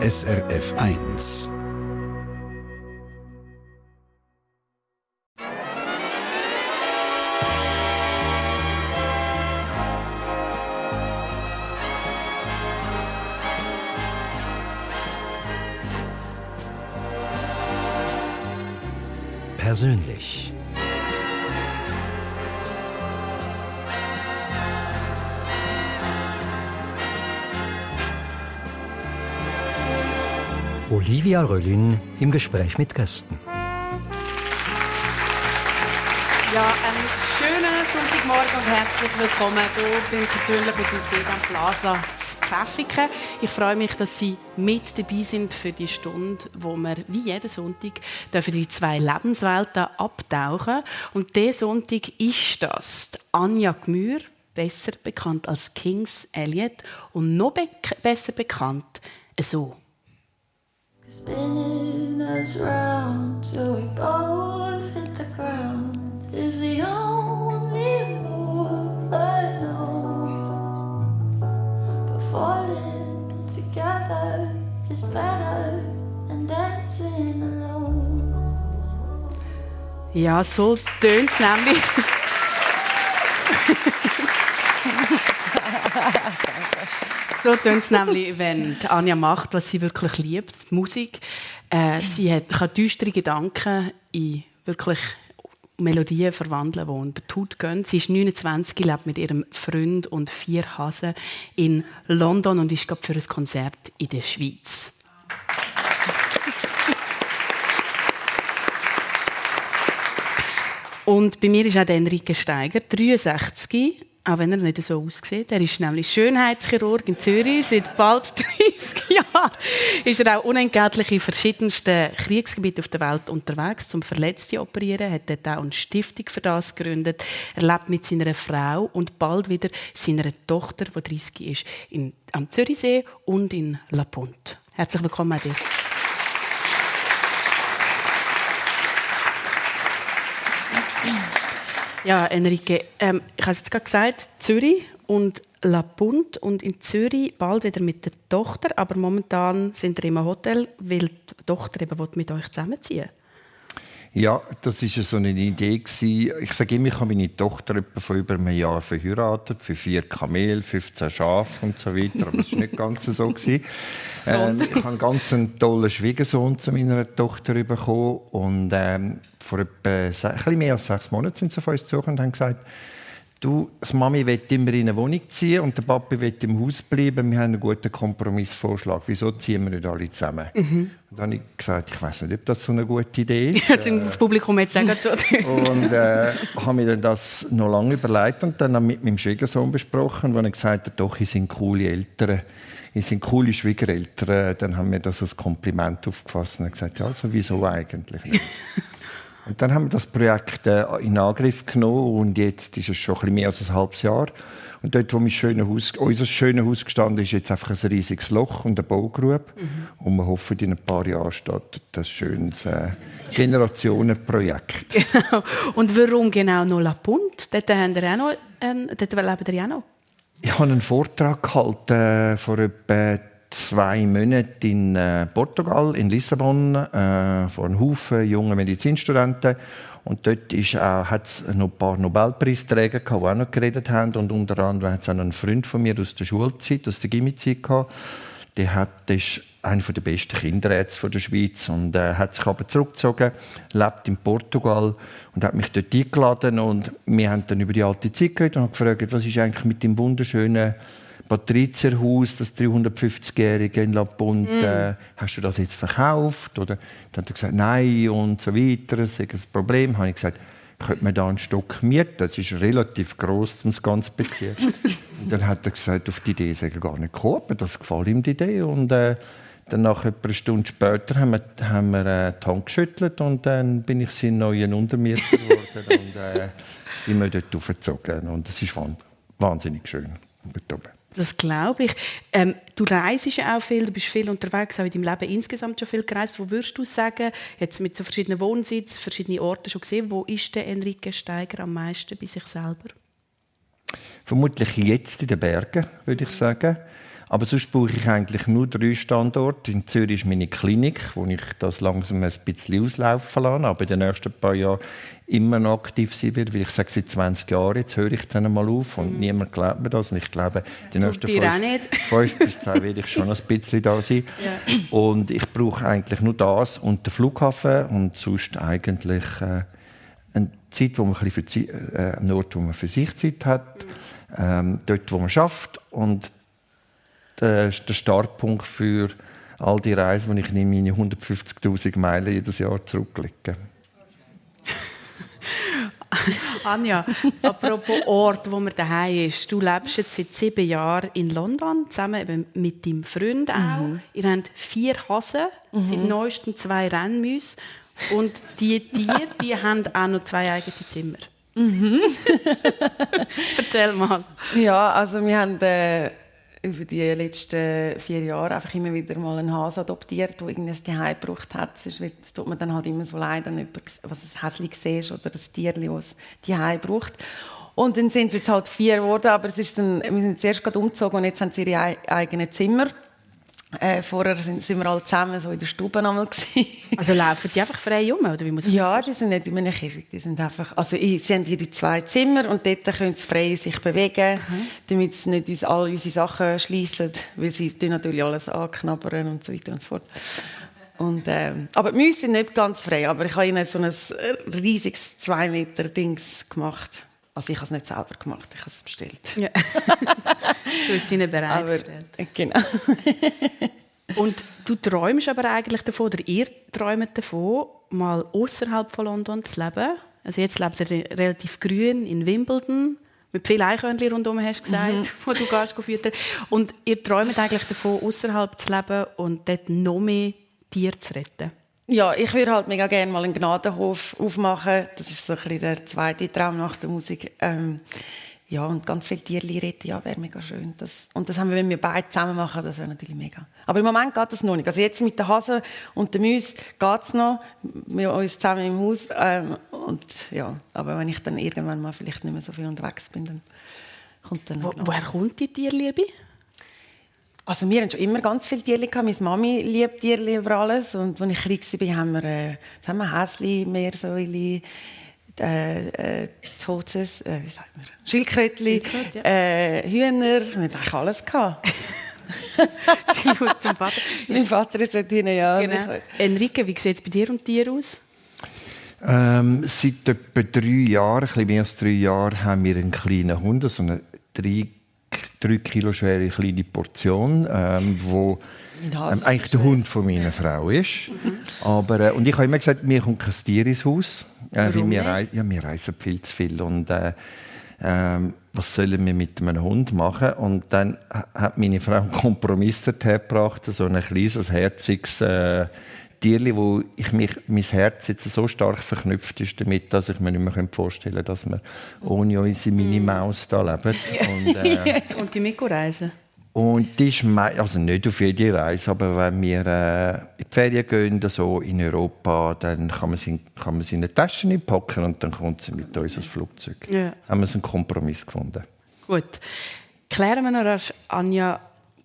SRF 1. Persönlich. Olivia Röllin im Gespräch mit Gästen. Ja, einen schönen Sonntagmorgen und herzlich willkommen hier beim persönlichen Museum Plaza zu Pfäffiken. Ich freue mich, dass Sie mit dabei sind für die Stunde, wo wir wie jeden Sonntag für die zwei Lebenswelten abtauchen. Und dieser Sonntag ist das Anja Gmür, besser bekannt als Kings Elliot und noch be besser bekannt so. Spinning us round till we both hit the ground is the only move I know. But falling together is better than dancing alone. Ja, so tönt es nämlich. So tönt es nämlich, wenn Anja macht, was sie wirklich liebt, Musik. Äh, sie hat, kann düstere Gedanken in wirklich Melodien verwandeln, die unter Haut gehen. Sie ist 29, lebt mit ihrem Freund und vier Hasen in London und ist gerade für ein Konzert in der Schweiz. Und bei mir ist auch Enrique Steiger, 63, auch wenn er nicht so aussieht. Er ist nämlich Schönheitschirurg in Zürich. Seit bald 30 Jahren ist er auch unentgeltlich in verschiedensten Kriegsgebieten auf der Welt unterwegs, zum Verletzte zu operieren. Er hat dort auch eine Stiftung für das gegründet. Er lebt mit seiner Frau und bald wieder seiner Tochter, die 30 ist, in, am Zürichsee und in La Ponte. Herzlich willkommen an dir. Ja, Enrique, ähm, ich habe es jetzt gerade gesagt, Zürich und La Punt und in Zürich bald wieder mit der Tochter, aber momentan sind wir im Hotel, weil die Tochter eben mit euch zusammenziehen ja, das war so eine Idee. Ich sage immer, ich habe meine Tochter etwa vor über einem Jahr verheiratet, für vier Kamel, 15 Schafe und so weiter. Aber das war nicht ganz so. ähm, ich habe einen ganz tollen Schwiegersohn zu meiner Tochter bekommen. Und ähm, vor etwa ein bisschen mehr als sechs Monaten sind sie auf uns zu und haben gesagt, Du, die Mami will immer in eine Wohnung ziehen und der Papi will im Haus bleiben. Wir haben einen guten Kompromissvorschlag. Wieso ziehen wir nicht alle zusammen? Mhm. Und dann habe ich gesagt, ich weiß nicht, ob das so eine gute Idee ist. Jetzt äh, das Publikum jetzt sagen so. und äh, habe mir dann das noch lange überlegt und dann mit meinem Schwiegersohn besprochen, wo er gesagt hat, doch, ich sind coole Eltern. Ich sind coole Schwiegereltern. Dann haben wir das als Kompliment aufgefasst und gesagt, ja, also wieso eigentlich? Und dann haben wir das Projekt äh, in Angriff genommen und jetzt ist es schon ein bisschen mehr als ein halbes Jahr. Und dort, wo mein schönes Haus, unser schönes Haus gestanden ist, jetzt einfach ein riesiges Loch und eine Baugrube. Mhm. Und wir hoffen, in ein paar Jahren steht das schönes äh, Generationenprojekt. Genau. Und warum genau noch La Punt? Dort, haben wir auch noch, äh, dort leben ihr auch noch? Ich habe einen Vortrag gehalten äh, vor etwa zwei Monate in äh, Portugal, in Lissabon, äh, vor einem Haufen junger Medizinstudenten. Und dort hat es noch ein paar Nobelpreisträger gehabt, die auch noch geredet haben. Und unter anderem hat es auch einen Freund von mir aus der Schulzeit, aus der Gimmi-Zeit gehabt. Der hat, ist einer der besten Kinderärzte der Schweiz und äh, hat sich aber zurückgezogen, lebt in Portugal und hat mich dort eingeladen und wir haben dann über die alte Zeit geredet und gefragt, was ist eigentlich mit dem wunderschönen Patrizierhaus, das 350-jährige in La Ponte, mm. hast du das jetzt verkauft? Oder dann hat er gesagt, nein und so weiter, das ist ein Problem. Dann habe ich gesagt, könnte man da einen Stock mieten? Das ist relativ groß, das ganze Bezirk. und dann hat er gesagt, auf die Idee ist er gar nicht gekommen, das gefällt ihm die Idee. Und äh, dann nach etwa eine Stunde später haben wir, haben wir äh, die Hand geschüttelt und dann bin ich sein neuer Untermieter geworden und äh, sind wir dort aufgezogen. Und es ist wahnsinnig schön. Dort oben. Das glaube ich. Ähm, du reist ja auch viel, du bist viel unterwegs, auch in deinem Leben insgesamt schon viel gereist. Wo würdest du sagen, jetzt mit so verschiedenen Wohnsitzen, verschiedene Orte schon gesehen, wo ist der Enrique Steiger am meisten bei sich selber? Vermutlich jetzt in den Bergen, würde ich sagen. Aber sonst brauche ich eigentlich nur drei Standorte. In Zürich ist meine Klinik, wo ich das langsam ein bisschen auslaufen lasse, aber in den nächsten paar Jahren immer noch aktiv sein werde, weil ich sage, seit 20 Jahren, jetzt höre ich dann mal auf und mhm. niemand glaubt mir das und ich glaube, die nächsten fünf, fünf, bis zehn werde ich schon ein bisschen da sein. Ja. Und ich brauche eigentlich nur das und den Flughafen und sonst eigentlich äh, eine Zeit, wo man ein bisschen für, äh, einen Ort, wo man für sich Zeit hat, mhm. ähm, dort, wo man schafft und der, der Startpunkt für all die Reisen, die ich in meine 150.000 Meilen jedes Jahr zurücklege. Anja, apropos Ort, wo man daheim ist. Du lebst jetzt seit sieben Jahren in London, zusammen mit deinem Freund auch. Mhm. Ihr habt vier Hasen, mhm. seit neuestem zwei Rennmäuse. Und die Tiere, die haben auch noch zwei eigene Zimmer. Mhm. Erzähl mal. Ja, also wir haben... Äh über die letzten vier Jahre einfach immer wieder mal einen Hase adoptiert, der irgendein Zuhause gebraucht hat. Das tut mir dann halt immer so leid, wenn jemand was ein Häschen siehst oder ein Tierchen, das Zuhause braucht. Und dann sind es jetzt halt vier geworden, aber es ist dann, wir sind zuerst gerade umgezogen und jetzt haben sie ihre eigenen Zimmer. Äh, vorher sind, sind wir alle zusammen so in der Stube einmal Also laufen die einfach frei um, oder wie muss ich Ja, die sind nicht in einem Käfig, die sind einfach, also sie haben ihre zwei Zimmer und dort können sie frei sich bewegen, mhm. damit sie nicht uns all unsere Sachen schließen, weil sie natürlich alles anknabbern und so weiter und so fort. Und, ähm, aber die Mäuse sind nicht ganz frei, aber ich habe ihnen so ein riesiges 2 Meter Dings gemacht. Also ich habe es nicht selber gemacht, ich habe es bestellt. Ja. du hast es ihnen bereitgestellt. Aber, genau. Und du träumst aber eigentlich davon, oder ihr träumt davon, mal außerhalb von London zu leben. Also jetzt lebt ihr relativ grün in Wimbledon, mit vielen Eichhörnchen rundherum, hast du gesagt, mhm. wo du gehst geführt Und ihr träumt eigentlich davon, außerhalb zu leben und dort noch mehr Tiere zu retten. Ja, ich würde halt mega gerne mal einen Gnadenhof aufmachen. Das ist so ein bisschen der zweite Traum nach der Musik. Ähm, ja, und ganz viele Tierli retten, ja, wäre mega schön. Das, und das haben wir, wenn wir beide zusammen machen, das wäre natürlich mega. Aber im Moment geht das noch nicht. Also jetzt mit der Hase und der Mäuse geht es noch. Wir uns zusammen im Haus. Ähm, und, ja, aber wenn ich dann irgendwann mal vielleicht nicht mehr so viel unterwegs bin, dann kommt dann Wo, Woher kommt die Tierliebe? Also wir haben schon immer ganz viele Tiere gehabt. Meine Mami liebt Tiere über alles. Und als ich klein war, haben wir, äh, haben wir Meersäule, äh, äh, Tozes, äh, wie sagt man? Schildkrötchen, ja. äh, Hühner. Wir hatten eigentlich alles. Gehabt. Sie zum Vater. mein Vater ist dort hinten, ja. Genau. Enrique, wie sieht es bei dir und dir aus? Ähm, seit etwa drei Jahren, ein bisschen mehr als drei Jahren, haben wir einen kleinen Hund, so eine drei drei Kilo schwere kleine Portion, ähm, wo ähm, eigentlich der Hund von meiner Frau ist. Mhm. Aber, äh, und ich habe immer gesagt, mir kommt kein Tier ins Haus. Äh, weil wir, rei ja, wir reisen viel zu viel. Und, äh, äh, was sollen wir mit einem Hund machen? Und dann hat meine Frau einen Kompromiss hergebracht, so ein kleines, herziges äh, Tierli, wo ich mich, mein Herz jetzt so stark verknüpft ist damit, dass ich mir nicht mehr vorstellen kann, dass wir ohne unsere Mini-Maus da leben. Und, äh, und die mitreisen? Und die ist also nicht auf jede Reise, aber wenn wir äh, in die Ferien gehen, so in Europa, dann kann man sie, kann man sie in eine Tasche packen und dann kommt sie mit uns ins Flugzeug. Ja. Haben wir einen Kompromiss gefunden. Gut. Klären wir noch, Anja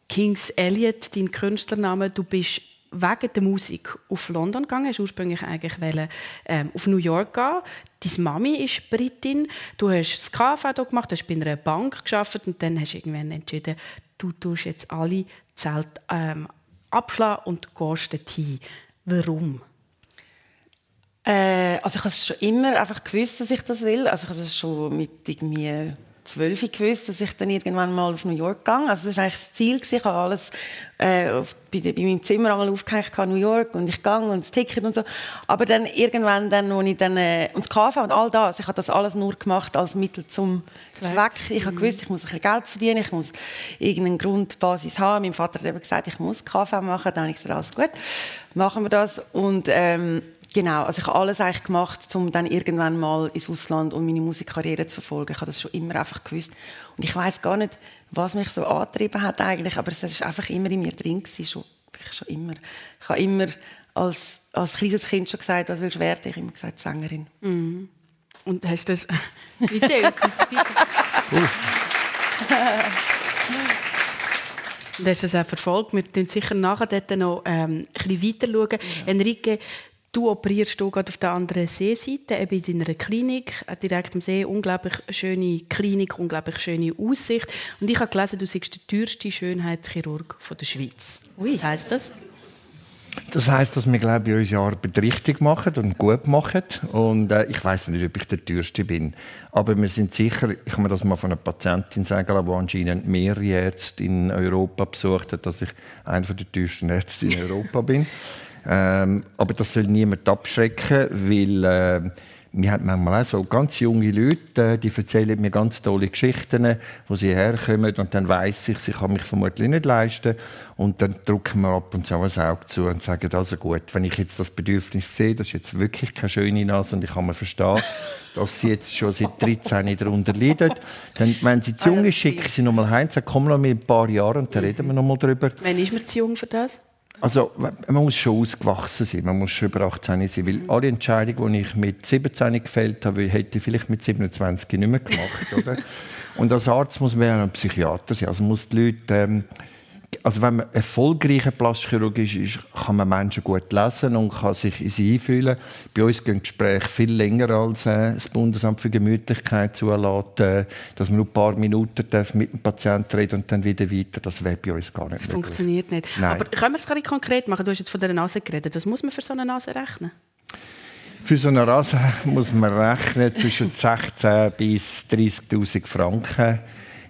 Kings Elliot, dein Künstlername. Du bist wegen der Musik auf London gegangen. Du ursprünglich eigentlich wollen, ähm, auf New York gehen. Deine Mami ist Britin. Du hast das KV gemacht, hast bei einer Bank geschafft und dann hast du irgendwann entschieden, du tust jetzt alle Zelte ähm, abschlagen und gehst dorthin. Warum? Äh, also ich habe schon immer einfach gewusst, dass ich das will. Also ich habe es schon mit irgendwie zwölf gewusst, dass ich dann irgendwann mal auf New York gehe. Also das war eigentlich das Ziel. Ich habe alles äh, auf, bei, bei, meinem Zimmer einmal aufgehängt, New York und ich gehe und das Ticket und so. Aber dann irgendwann, dann, als ich dann, äh, und das KV und all das, ich habe das alles nur gemacht als Mittel zum Zweck. Ich habe gewusst, ich muss ein bisschen Geld verdienen, ich muss irgendeine Grundbasis haben. Mein Vater hat eben gesagt, ich muss KV machen. Dann habe ich gesagt, alles gut, machen wir das. Und ähm, Genau, also ich habe alles eigentlich gemacht, um dann irgendwann mal ins Ausland und meine Musikkarriere zu verfolgen. Ich habe das schon immer einfach gewusst. Und ich weiß gar nicht, was mich so angetrieben hat eigentlich, aber es ist einfach immer in mir drin gewesen, schon, schon immer. Ich habe immer als, als kleines Kind schon gesagt, was willst du werden? Ich habe immer gesagt, Sängerin. Mhm. Und hast du das... bitte, bitte. Du hast das auch verfolgt. Wir schauen sicher nachher dort noch ähm, ein bisschen weiter. Schauen. Ja. Enrique, du operierst du gerade auf der anderen Seeseite, eben in deiner Klinik, direkt am See. Unglaublich schöne Klinik, unglaublich schöne Aussicht. Und ich habe gelesen, du bist der teuerste Schönheitschirurg der Schweiz. Ui. Was heisst das? Das heißt, dass wir glaube ich unsere Arbeit richtig machen und gut machen. Und äh, ich weiß nicht, ob ich der teuerste bin, aber wir sind sicher. Ich kann mir das mal von einer Patientin sagen, die anscheinend mehrere Ärzte in Europa besucht hat, dass ich einer der teuersten Ärzte in Europa bin. Ähm, aber das soll niemand abschrecken, weil äh, wir haben manchmal auch so ganz junge Leute, die erzählen mir ganz tolle Geschichten, wo sie herkommen und dann weiß ich, ich kann mich vermutlich nicht leisten und dann drücken wir ab und zu ein Auge zu und sagen, also gut, wenn ich jetzt das Bedürfnis sehe, das ist jetzt wirklich keine schöne Nase und ich kann mir verstehen, dass sie jetzt schon seit 13 darunter leiden, dann, wenn sie zu jung ist, schicke ich sie nochmal heim und sage, komm noch mit ein paar Jahren und dann reden wir nochmal drüber. Wann ist man zu jung für das? Also man muss schon ausgewachsen sein, man muss schon über 18 sein, weil alle Entscheidungen, die ich mit 17 gefällt habe, hätte ich vielleicht mit 27 nicht mehr gemacht. Oder? Und als Arzt muss man ja ein Psychiater sein, also muss die Leute ähm, also wenn man erfolgreicher Plastikchirurg ist, ist, kann man Menschen gut lesen und kann sich in sie einfühlen. Bei uns gehen Gespräche viel länger als äh, das Bundesamt für Gemütlichkeit zulässt, äh, dass man nur ein paar Minuten mit dem Patienten reden und dann wieder weiter. Das wäre bei uns gar nicht Das möglich. funktioniert nicht. Nein. Aber können wir es gerade konkret machen? Du hast jetzt von der Nase geredet. Was muss man für so eine Nase rechnen? Für so eine Nase muss man rechnen zwischen 16.000 bis 30.000 Franken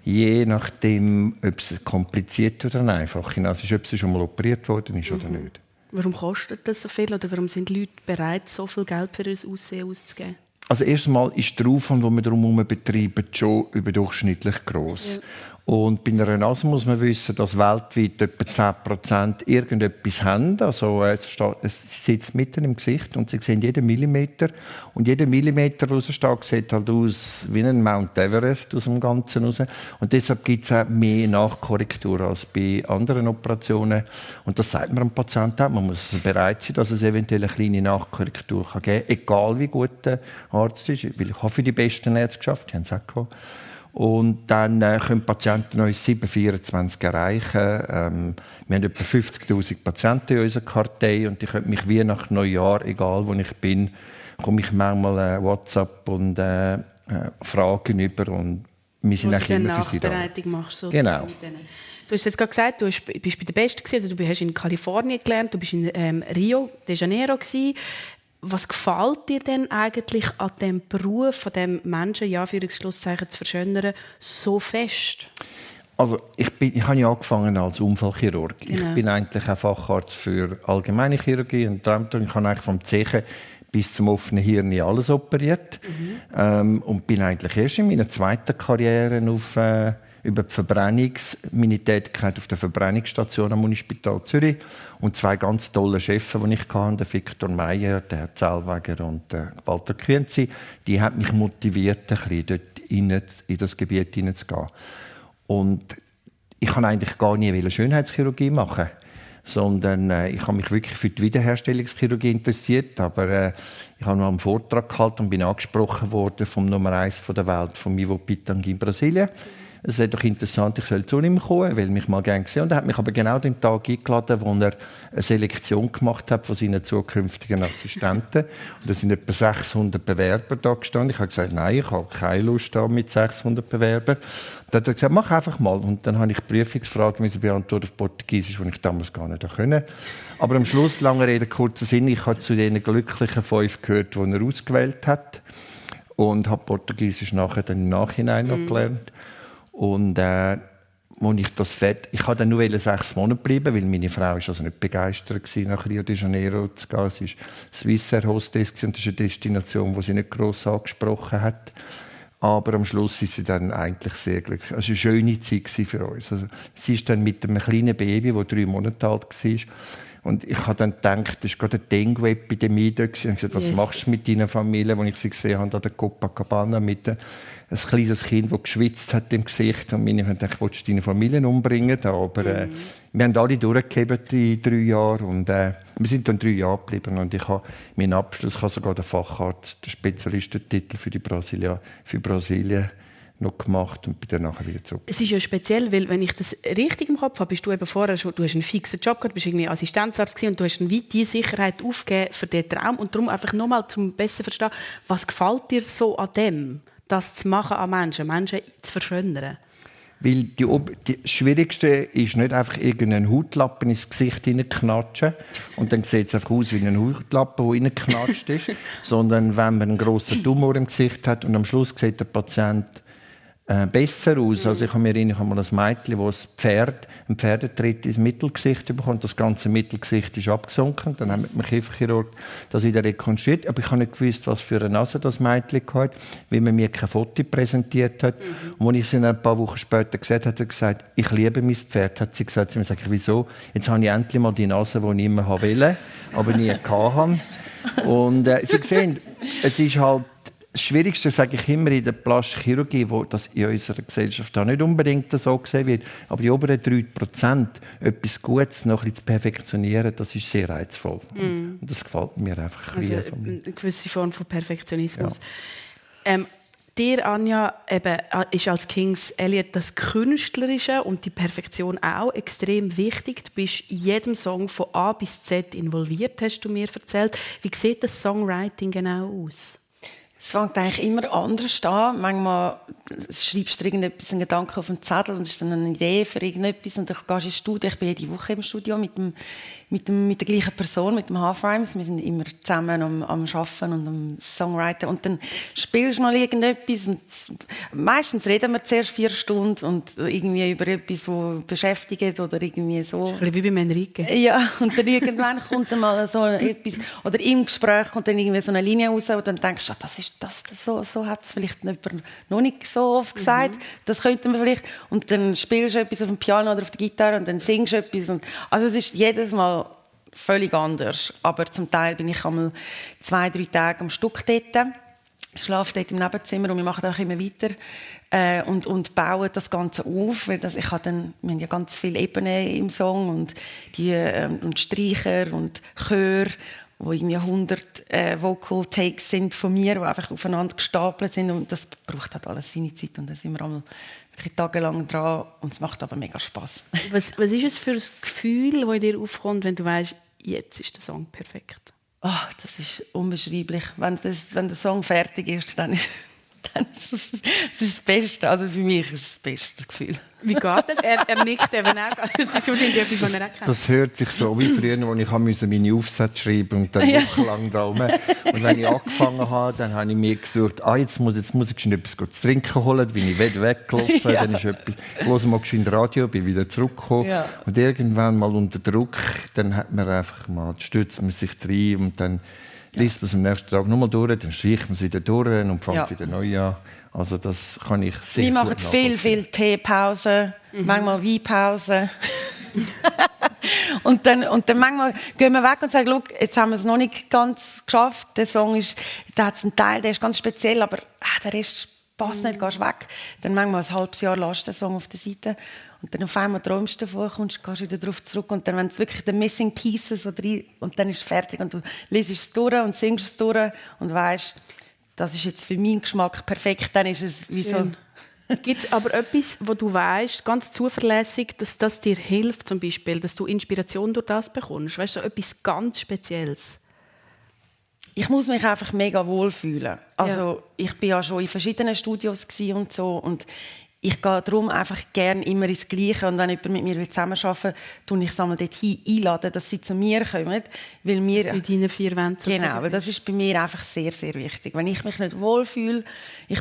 je nachdem, ob es kompliziert oder einfach ist, ob es schon mal operiert worden ist oder mhm. nicht. Warum kostet das so viel oder warum sind Leute bereit, so viel Geld für ein Aussehen auszugeben? Also erstmal ist der Aufwand, den wir drumherum betreiben, schon überdurchschnittlich groß. Ja. Und bei einer Nase muss man wissen, dass weltweit etwa 10% irgendetwas haben. Also es, steht, es sitzt mitten im Gesicht und sie sehen jeden Millimeter. Und jeder Millimeter, der raussteht, sieht halt aus wie ein Mount Everest aus dem Ganzen raus. Und deshalb gibt es auch mehr Nachkorrektur als bei anderen Operationen. Und das sagt man dem Patienten auch. Man muss bereit sein, dass es eventuell eine kleine Nachkorrektur geben kann, egal wie gut der Arzt ist. Weil ich habe für die besten Ärzte geschafft, die haben es auch gehabt. Und dann äh, können Patienten uns 724 erreichen. Ähm, wir haben etwa 50.000 Patienten in unserer Kartei und die können mich wie nach Neujahr, egal wo ich bin, komme ich manchmal äh, WhatsApp und äh, äh, Fragen über und wir sind eigentlich immer für sie da. Machst, genau. Du hast jetzt gerade gesagt, du bist bei der Besten also du hast in Kalifornien gelernt, du bist in ähm, Rio de Janeiro gewesen was gefällt dir denn eigentlich an dem Beruf, von dem Menschen, ja, für Schlusszeichen zu verschönern, so fest? Also ich, bin, ich habe ja angefangen als Unfallchirurg. Genau. Ich bin eigentlich ein Facharzt für allgemeine Chirurgie und Traumtung. Ich habe eigentlich vom Zechen bis zum offenen Hirn alles operiert mhm. ähm, und bin eigentlich erst in meiner zweiten Karriere auf äh, über die meine Tätigkeit auf der Verbrennungsstation am Unispital Zürich. Und zwei ganz tolle Chefs, die ich hatte, der Viktor Meyer, der Herr Zellweger und der Walter Kühnzi, die haben mich motiviert, ein bisschen dort in, in das Gebiet hineinzugehen. Und ich kann eigentlich gar nie Schönheitschirurgie machen sondern äh, ich habe mich wirklich für die Wiederherstellungschirurgie interessiert, aber äh, ich habe noch einen Vortrag gehalten und bin angesprochen worden vom Nummer 1 der Welt, von Ivo Pitang in Brasilien es wäre doch interessant, ich soll zu ihm kommen, er will mich mal gerne sehen. Und er hat mich aber genau den Tag eingeladen, wo er eine Selektion gemacht hat von seinen zukünftigen Assistenten. Und da sind etwa 600 Bewerber da gestanden. Ich habe gesagt, nein, ich habe keine Lust da mit 600 Bewerbern. Dann hat er gesagt, mach einfach mal. Und dann habe ich Prüfungsfragen beantwortet auf Portugiesisch, die ich damals gar nicht konnte. Aber am Schluss, lange Rede, kurzer Sinn, ich habe zu den glücklichen fünf gehört, die er ausgewählt hat. Und habe Portugiesisch nachher dann im Nachhinein noch mhm. gelernt. Und äh, als ich das fett, ich habe dann nur sechs Monate bleiben, weil meine Frau ist also nicht begeistert war, nach Rio de Janeiro zu gehen. Sie war Swissair Hostess und das ist eine Destination, die sie nicht gross angesprochen hat. Aber am Schluss ist sie dann eigentlich sehr glücklich. Es war eine schöne Zeit für uns. Also, sie ist dann mit einem kleinen Baby, das drei Monate alt war, und ich habe dann gedacht, das ist gerade eine Dengue-Epidemie da. Ich habe gesagt, was yes. machst du mit deiner Familie, als ich sie gesehen habe, an der Copacabana mit einem ein kleines Kind, das geschwitzt hat im Gesicht. Und meine haben gedacht, willst du deine Familie umbringen? Aber äh, mhm. wir haben alle durchgegeben, die drei Jahre. Und äh, wir sind dann drei Jahre geblieben. Und ich habe meinen Abschluss, ich habe sogar den Facharzt, den Spezialistentitel für, die Brasilia, für Brasilien noch gemacht und bin dann nachher wieder zurück. Es ist ja speziell, weil wenn ich das richtig im Kopf habe, bist du eben vorher schon, du hast einen fixen Job gehabt, bist irgendwie Assistenzarzt gewesen und du hast dann weit die Sicherheit aufgegeben für den Traum und darum einfach nochmal zum besser verstehen, was gefällt dir so an dem, das zu machen an Menschen, Menschen zu verschönern? Weil die, die Schwierigste ist nicht einfach irgendeinen Hautlappen ins Gesicht hineinknatschen und dann sieht es einfach aus wie ein Hautlappen, der reingeknatscht ist, sondern wenn man einen grossen Tumor im Gesicht hat und am Schluss sieht der Patient äh, besser aus. Also ich habe mir ich habe mal ein Mädchen, das ein Pferd, ein Pferdetritt ins Mittelgesicht bekommt. Das ganze Mittelgesicht ist abgesunken. Dann yes. haben wir Kieferchirurg das wieder rekonstruiert. Aber ich habe nicht gewusst, was für eine Nase das Mädchen hat, weil man mir kein Foto präsentiert hat. Mhm. Und als ich sie ein paar Wochen später gesehen habe, hat sie gesagt, ich liebe mein Pferd. Hat sie gesagt, sie mir gesagt, wieso? Jetzt habe ich endlich mal die Nase, die ich immer wollte, aber nie hatte. Und äh, Sie sehen, es ist halt das Schwierigste, sage ich immer, in der plastischen Chirurgie, wo das in unserer Gesellschaft auch nicht unbedingt so gesehen wird, aber die oberen 3% etwas Gutes noch ein zu perfektionieren, das ist sehr reizvoll. Mm. Und das gefällt mir einfach. Also eine gewisse Form von Perfektionismus. Ja. Ähm, Dir, Anja, eben, äh, ist als Kings Elliot das Künstlerische und die Perfektion auch extrem wichtig. Du bist in jedem Song von A bis Z involviert, hast du mir erzählt. Wie sieht das Songwriting genau aus? Es fängt eigentlich immer anders an. Manchmal schreibst du irgendetwas, einen Gedanken auf einen Zettel und es ist dann eine Idee für irgendetwas und dann gehst ins Studio. Ich bin jede Woche im Studio mit dem mit, dem, mit der gleichen Person, mit dem Half Rhymes. Wir sind immer zusammen am, am Arbeiten und am Songwriten. Und dann spielst du mal irgendetwas. Und meistens reden wir zuerst vier Stunden und irgendwie über etwas, das beschäftigt oder irgendwie so. Das ist wie beim Enrique. Ja, und dann irgendwann kommt dann mal so etwas, oder im Gespräch kommt dann irgendwie so eine Linie raus und dann denkst du, ah, das ist das, das so, so hat es vielleicht jemand noch nicht so oft gesagt. Mhm. Das könnte man vielleicht. Und dann spielst du etwas auf dem Piano oder auf der Gitarre und dann singst du etwas. Und, also es ist jedes Mal völlig anders. Aber zum Teil bin ich einmal zwei, drei Tage am Stück dort. Schlafe dort im Nebenzimmer und wir machen auch immer weiter äh, und, und bauen das Ganze auf. Weil das, ich habe dann, wir haben ja ganz viele Ebenen im Song und, die, äh, und Streicher und Chör, wo irgendwie 100 äh, Vocal Takes sind von mir, die einfach aufeinander gestapelt sind und das braucht halt alles seine Zeit und da sind wir einmal wirklich tagelang dran und es macht aber mega Spaß. Was, was ist es für ein Gefühl, das in dir aufkommt, wenn du weißt, jetzt ist der Song perfekt? Oh, das ist unbeschreiblich. Wenn, das, wenn der Song fertig ist, dann ist, dann ist es, das, ist das Beste. Also für mich ist es das beste Gefühl. Wie geht das? Er, er nickt eben auch. Das ist wahrscheinlich etwas, was er auch kennt. Das hört sich so wie früher, als ich meine Aufsätze schreiben und dann ja. wochenlang rum. Und wenn ich angefangen habe, dann habe ich mir gesucht, ah, jetzt muss, jetzt muss ich schon etwas zu trinken holen, bin ich weggelaufen, ja. dann ist etwas, ich höre mal geschwind Radio, bin wieder zurückgekommen. Ja. Und irgendwann mal unter Druck, dann hat man einfach mal, stürzt man sich rein und dann liest man es am nächsten Tag nochmal durch, dann streicht man es wieder durch und fängt wieder neu an. Also das kann ich sehr Wir machen viel, viel Teepause, mhm. manchmal Weinpause. und, dann, und dann manchmal gehen wir weg und sagen, jetzt haben wir es noch nicht ganz geschafft. Der Song ist, da hat einen Teil, der ist ganz speziell, aber ah, der Rest passt nicht, gehst weg. Dann manchmal ein halbes Jahr lässt der Song auf der Seite und dann auf einmal träumst du davon, kommst, gehst wieder darauf zurück und dann, wenn es wirklich die Missing Pieces oder und dann ist es fertig und du liest es durch und singst es durch und weißt, das ist jetzt für meinen Geschmack perfekt, dann ist es wie Schön. so. Gibt es aber etwas, wo du weißt, ganz zuverlässig, dass das dir hilft, zum Beispiel, dass du Inspiration durch das bekommst? Weißt du, so etwas ganz Spezielles? Ich muss mich einfach mega wohlfühlen. Also ja. ich bin ja schon in verschiedenen Studios und so und ich gehe darum einfach gerne immer ins Gleiche. Und wenn jemand mit mir zusammenarbeiten will, tue ich sie dorthin einladen, dass sie zu mir kommen. Weil wir, dass du deine vier Wände Genau, weil das ist bei mir einfach sehr, sehr wichtig. Wenn ich mich nicht wohlfühle, ich,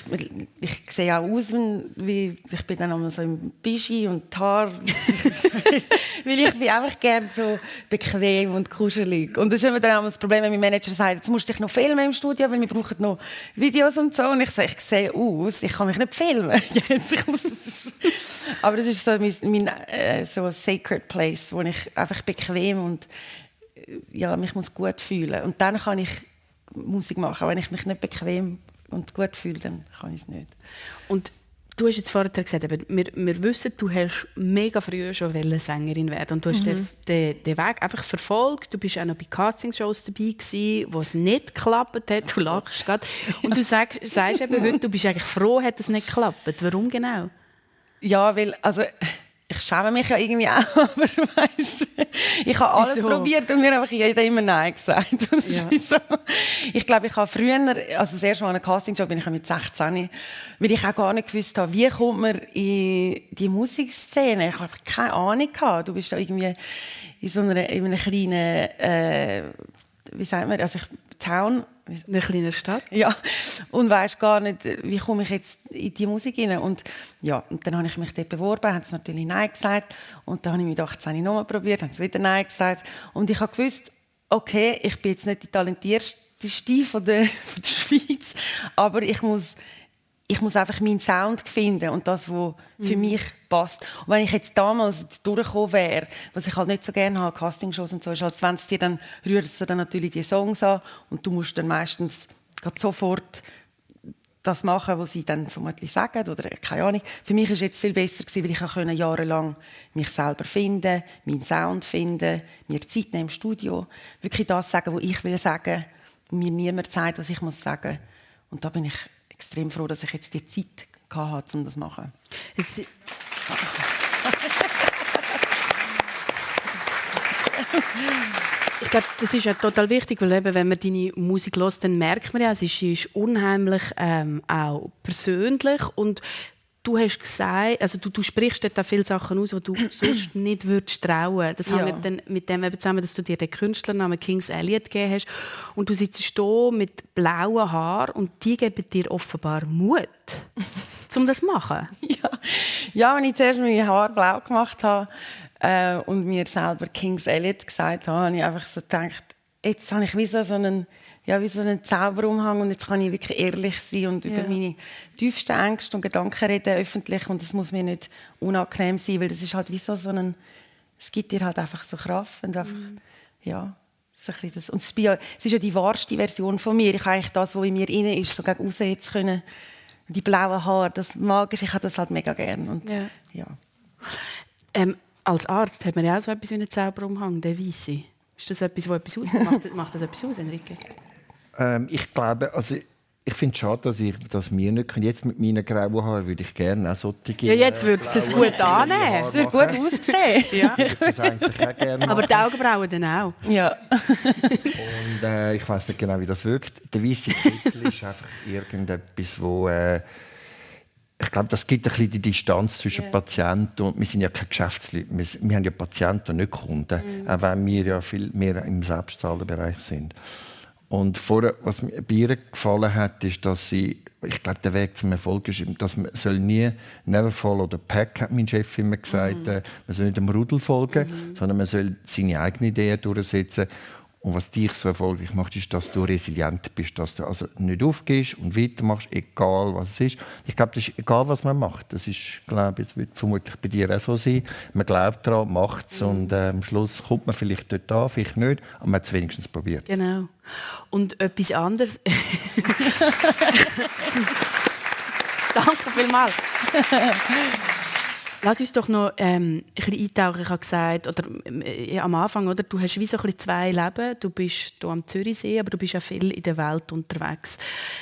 ich sehe auch aus, wie, ich bin dann einmal so im Bischi und Haar, weil ich bin einfach gerne so bequem und kuschelig. Und das ist immer dann auch das Problem, wenn mein Manager sagt, jetzt musst du dich noch filmen im Studio, weil wir brauchen noch Videos und so. Und ich sage, ich sehe aus, ich kann mich nicht filmen. Aber das ist so mein, mein äh, so sacred place, wo ich einfach bequem und äh, ja, mich muss gut fühlen. Und dann kann ich Musik machen. Wenn ich mich nicht bequem und gut fühle, dann kann ich es nicht. Und Du hast jetzt vorher gesagt, eben, wir, wir wissen, du hast mega früh schon Sängerin werden und du hast mhm. den, den, Weg einfach verfolgt. Du bist auch noch bei Castingshows dabei gewesen, wo es nicht geklappt hat. Du lachst gerade. Und du sagst, sagst eben heute, du bist eigentlich froh, hat es nicht geklappt. Warum genau? Ja, weil also ich schäme mich ja irgendwie auch, aber weißt, ich habe alles Wieso? probiert und mir einfach jeder immer Nein gesagt. Ja. So. Ich glaube, ich habe früher, also das erste Mal an einem Castingjob bin ich mit 16, weil ich auch gar nicht gewusst habe, wie kommt man in die Musikszene. Ich habe keine Ahnung gehabt. Du bist da irgendwie in so einer, in einer kleinen, äh, wie sagt man, also ich, Town eine kleine Stadt. Ja, und weiß gar nicht, wie komme ich jetzt in die Musik rein. Und ja, und dann habe ich mich dort beworben, haben sie natürlich Nein gesagt. Und dann habe ich mit 18 nochmal probiert, haben sie wieder Nein gesagt. Und ich habe gewusst, okay, ich bin jetzt nicht die talentierteste von der, von der Schweiz, aber ich muss ich muss einfach meinen Sound finden und das, was für mhm. mich passt. Und wenn ich jetzt damals jetzt durchgekommen wäre, was ich halt nicht so gerne habe, Castingshows und so, ist halt, wenn es dir dann rührt es dann natürlich die Songs an und du musst dann meistens sofort das machen, was sie dann vermutlich sagen oder keine Ahnung. Für mich ist es jetzt viel besser gewesen, weil ich auch jahrelang mich selber finden, meinen Sound finden, mir Zeit nehmen im Studio, wirklich das sagen, was ich will sagen, und mir niemand sagt, was ich muss sagen. Und da bin ich extrem froh, dass ich jetzt die Zeit hatte, um das zu machen. Ich glaube, das ist ja total wichtig, weil eben, wenn man deine Musik hört, dann merkt man ja, es ist, ist unheimlich ähm, auch persönlich und du hast gesagt, also du, du sprichst dort viele Sachen aus, die du sonst nicht würdest trauen. Das ja. hängt dann mit dem eben zusammen, dass du dir den Künstlernamen Kings Elliot gegeben hast und du sitzt hier mit blauen Haaren und die geben dir offenbar Mut, um das zu machen. Ja, ja wenn ich zuerst meine Haare blau gemacht habe äh, und mir selber Kings Elliot gesagt habe, habe ich einfach so gedacht, jetzt habe ich wie so einen ja, wie so einen Zauberumhang und jetzt kann ich wirklich ehrlich sein und ja. über meine tiefsten Ängste und Gedanken reden öffentlich und das muss mir nicht unangenehm sein, weil das ist halt wie so, so ein, es gibt dir halt einfach so Kraft und einfach, mhm. ja, so ein das. Und es ist, ja, die wahrste Version von mir. Ich habe eigentlich das, was in mir inne ist, so gegen raus jetzt können, die blauen Haare, das mag ich, ich habe das halt mega gern und ja. ja. Ähm, als Arzt hat man ja auch so etwas wie einen Zauberumhang, der Weisse. Ist das etwas, was etwas ausmacht? Macht das etwas aus, Enrique? Ähm, ich glaube, also ich finde es schade, dass, ich, dass wir nicht können. Jetzt mit meinen grauen Haaren würde ich gerne auch solche Ja, jetzt würde es gut annehmen. Es würde gut aussehen. ja. Aber die Augenbrauen dann auch. Ja. Und äh, ich weiß nicht genau, wie das wirkt. Der weiße Titel ist einfach irgendetwas, wo... Äh, ich glaube, das gibt ein bisschen die Distanz zwischen yeah. Patienten und wir sind ja keine Geschäftsleute. Wir, wir haben ja Patienten und nicht Kunden, mm. auch wenn wir ja viel mehr im Selbstzahlenbereich sind. Und vorher, was mir bei ihr gefallen hat, ist, dass sie, ich glaube, der Weg zum Erfolg ist, dass man soll nie never follow the pack, hat mein Chef immer gesagt. Mhm. Äh, man soll nicht dem Rudel folgen, mhm. sondern man soll seine eigenen Ideen durchsetzen. Und was dich so erfolgreich macht, ist, dass du resilient bist, dass du also nicht aufgehst und weitermachst, egal was es ist. Ich glaube, das ist egal, was man macht. Das ist, glaube ich, wird vermutlich bei dir auch so sein. Man glaubt daran, macht es mhm. und äh, am Schluss kommt man vielleicht dort an, vielleicht nicht, aber man hat es wenigstens probiert. Genau. Und etwas anderes. Danke vielmals. Lass uns doch noch ähm, ein bisschen eintauchen. Ich habe gesagt, oder, äh, am Anfang, oder, du hast wie so ein zwei Leben. Du bist hier am Zürichsee, aber du bist auch viel in der Welt unterwegs.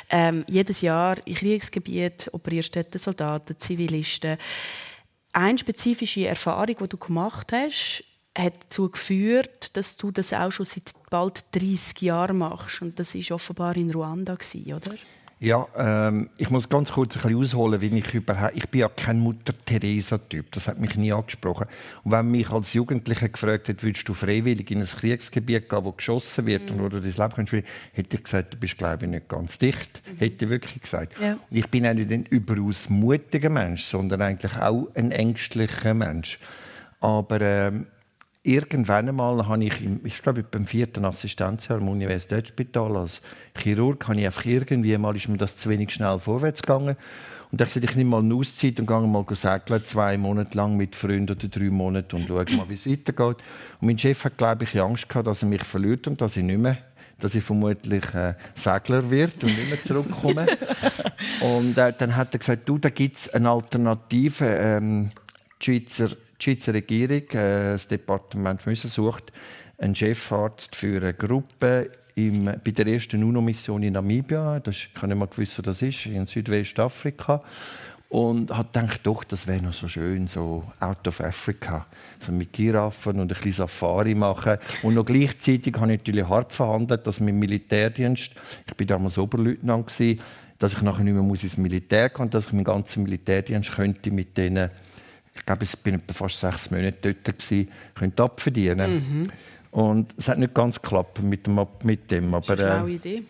Ähm, jedes Jahr in Kriegsgebiet operierst du Soldaten, Zivilisten. Eine spezifische Erfahrung, die du gemacht hast, hat dazu geführt, dass du das auch schon seit bald 30 Jahren machst. Und das war offenbar in Ruanda, oder? Ja, ähm, ich muss ganz kurz ein bisschen ausholen, wie ich überhaupt... Ich bin ja kein Mutter-Teresa-Typ, das hat mich nie angesprochen. Und wenn mich als Jugendlicher gefragt hat, würdest du freiwillig in ein Kriegsgebiet gehen, wo geschossen wird mhm. und wo du dein Leben kannst, hätte ich gesagt, du bist, glaube ich, nicht ganz dicht. Mhm. Hätte ich wirklich gesagt. Ja. Und ich bin auch nicht ein überaus mutiger Mensch, sondern eigentlich auch ein ängstlicher Mensch. Aber... Ähm, irgendwann einmal habe ich, im, ich glaube beim vierten Assistenzjahr am Universitätsspital als Chirurg, habe ich einfach irgendwie mal, ist mir das zu wenig schnell vorwärts gegangen. Und da habe ich gesagt, ich nehme mal eine Auszeit und gehe mal segeln, zwei Monate lang mit Freunden oder drei Monate und schaue mal, wie es weitergeht. Und mein Chef hat, glaube ich, Angst gehabt, dass er mich verliert und dass ich nicht mehr dass ich vermutlich äh, Segler wird und nicht mehr zurückkomme. und äh, dann hat er gesagt, du, da gibt es eine Alternative. Ähm, die, Schweizer, die Schweizer Regierung, äh, das Departement für sucht einen Chefarzt für eine Gruppe im, bei der ersten UNO-Mission in Namibia. Das, ich habe nicht mal gewusst, wo das ist, in Südwestafrika und hat gedacht, doch, das wäre noch so schön, so out of Africa, so mit Giraffen und ein bisschen Safari machen. Und noch gleichzeitig habe ich natürlich hart verhandelt, dass mein Militärdienst, ich bin damals Oberleutnant dass ich nachher nicht mehr ins Militär kann, dass ich meinen ganzen Militärdienst könnte mit denen, ich glaube, ich bin fast sechs Monate dort gewesen, könnte abverdienen. Mhm. Und es hat nicht ganz geklappt mit dem, mit dem aber, das ist eine äh, Idee.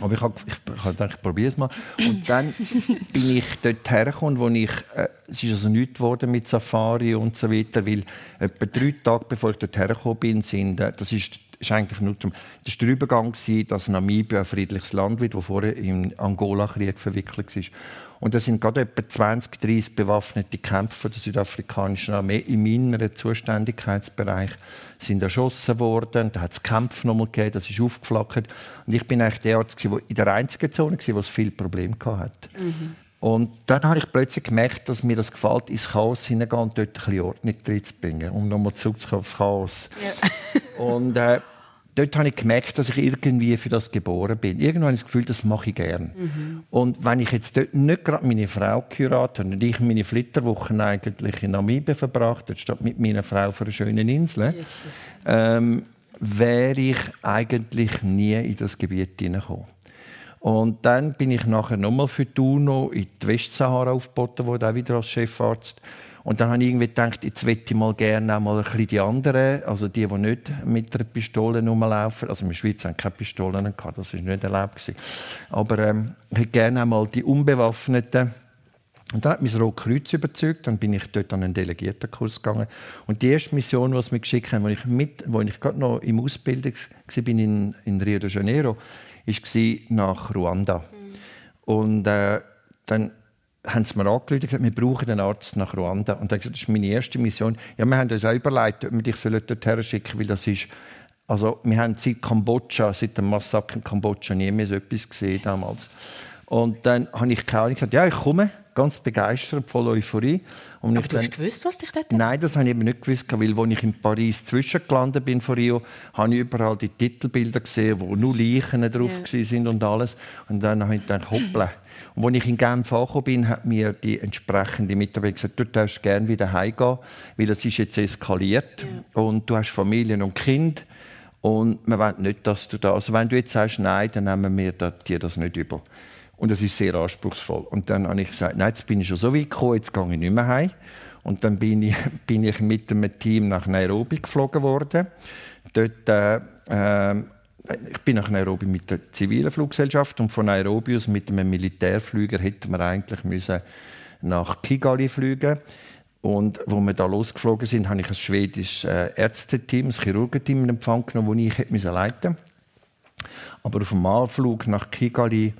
Aber ich habe ich, hab gedacht, ich probiere es mal. Und dann bin ich dort hergekommen, wo ich, äh, es ist also nichts geworden mit Safari und so weiter, weil etwa drei Tage bevor ich dort hergekommen bin, sind, äh, das ist, ist eigentlich nur zum, das ist der Übergang dass Namibia ein friedliches Land wird, wo vorher im Angola-Krieg verwickelt war. Und da sind gerade etwa 20, 30 bewaffnete Kämpfer der südafrikanischen Armee in meinem Zuständigkeitsbereich sind erschossen worden. Da hat es Kämpfe nochmal gegeben, das ist aufgeflackert. Und ich bin eigentlich der Arzt, der in der einzigen Zone war, wo es viele Probleme hatte. Mhm. Und dann habe ich plötzlich gemerkt, dass mir das gefällt, ins Chaos hineingehen und dort ein bisschen Ordnung reinzubringen, um nochmal zurückzukommen auf Chaos. Ja. und äh, dort habe ich gemerkt, dass ich irgendwie für das geboren bin. Irgendwann habe ich das Gefühl, das mache ich gern. Mhm. Und wenn ich jetzt dort nicht gerade meine Frau geheiratet habe und ich meine Flitterwochen eigentlich in Namibia verbracht habe, statt mit meiner Frau für eine schöne Insel, ähm, wäre ich eigentlich nie in das Gebiet hineingekommen. Und dann bin ich nachher nochmal für die UNO in die Westsahara aufgeboten, wo auch wieder als Chefarzt und dann habe ich irgendwie gedacht, jetzt möchte ich mal gerne auch mal ein bisschen die anderen, also die, die nicht mit einer Pistole rumlaufen. Also in der Schweiz haben keine Pistolen gehabt, das war nicht erlaubt. Gewesen. Aber ähm, ich hätte gerne auch mal die Unbewaffneten. Und dann hat mich das Rote Kreuz überzeugt. Dann bin ich dort an einen Delegiertenkurs gegangen. Und die erste Mission, die sie mir geschickt haben, wo ich, mit, wo ich gerade noch im Ausbildung war in, in Rio de Janeiro, war nach Ruanda. Mhm. Und äh, dann haben sie mir angerufen und gesagt, wir brauchen einen Arzt nach Ruanda. Und dann gesagt, das ist meine erste Mission. Ja, wir haben uns auch überlegt, ob wir dich dorthin schicken sollen, weil das ist also wir haben seit Kambodscha, seit dem Massaker in Kambodscha nie mehr so etwas gesehen damals. Und dann habe ich keine gesagt, ja, ich komme, ganz begeistert, voll Euphorie. Und Aber du dann, hast gewusst, was dich dort Nein, das habe ich eben nicht gewusst, weil als ich in Paris zwischengelandet bin von Rio, habe ich überall die Titelbilder gesehen, wo nur Leichen drauf yeah. sind und alles. Und dann habe ich gedacht, hoppla. Und als ich in Genf angekommen bin, hat mir die entsprechende Mitarbeiterin gesagt, du darfst gerne wieder heimgehen, weil das ist jetzt eskaliert yeah. und du hast Familien und Kind und wir wollen nicht, dass du da... Also wenn du jetzt sagst, nein, dann nehmen wir dir das nicht über. Und das ist sehr anspruchsvoll. Und dann habe ich gesagt, nein, jetzt bin ich schon so weit gekommen, jetzt gehe ich nicht mehr heim. Und dann bin ich, bin ich mit einem Team nach Nairobi geflogen worden. Dort, äh, äh, ich bin nach Nairobi mit der zivilen Fluggesellschaft und von Nairobi aus mit einem Militärflüger hätten wir eigentlich müssen nach Kigali fliegen und wo wir da losgeflogen sind, habe ich ein schwedisches äh, Ärzteteam, ein Chirurgenteam in Empfang genommen, das ich hätte leiten musste. Aber auf dem Anflug nach Kigali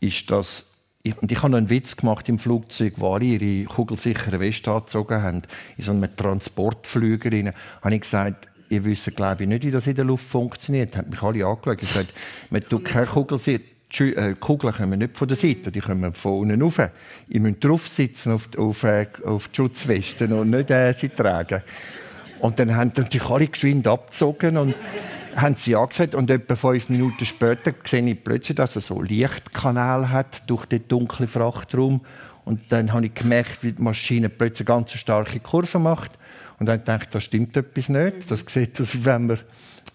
ist das ich, und ich habe noch einen Witz gemacht im Flugzeug, wo alle ihre kugelsichere Weste angezogen haben. In so einem Transportflüger rein, habe ich gesagt, ihr wisst, glaube ich, nicht, wie das in der Luft funktioniert. Haben mich alle angeschaut. Ich gesagt, man tut keine Kugel die äh, Kugeln kommen nicht von der Seite, die kommen von unten rauf. Ihr müsst drauf sitzen auf, auf, äh, auf die Schutzwesten und nicht äh, sie tragen. Und dann haben natürlich alle geschwind abgezogen und haben sie angesagt und etwa fünf Minuten später sehe ich plötzlich, dass er so Lichtkanal hat durch den dunklen Frachtraum. Und dann habe ich gemerkt, wie die Maschine plötzlich eine ganz starke Kurve macht. Und dann dachte ich, da stimmt etwas nicht. Das sieht aus, wie wenn wir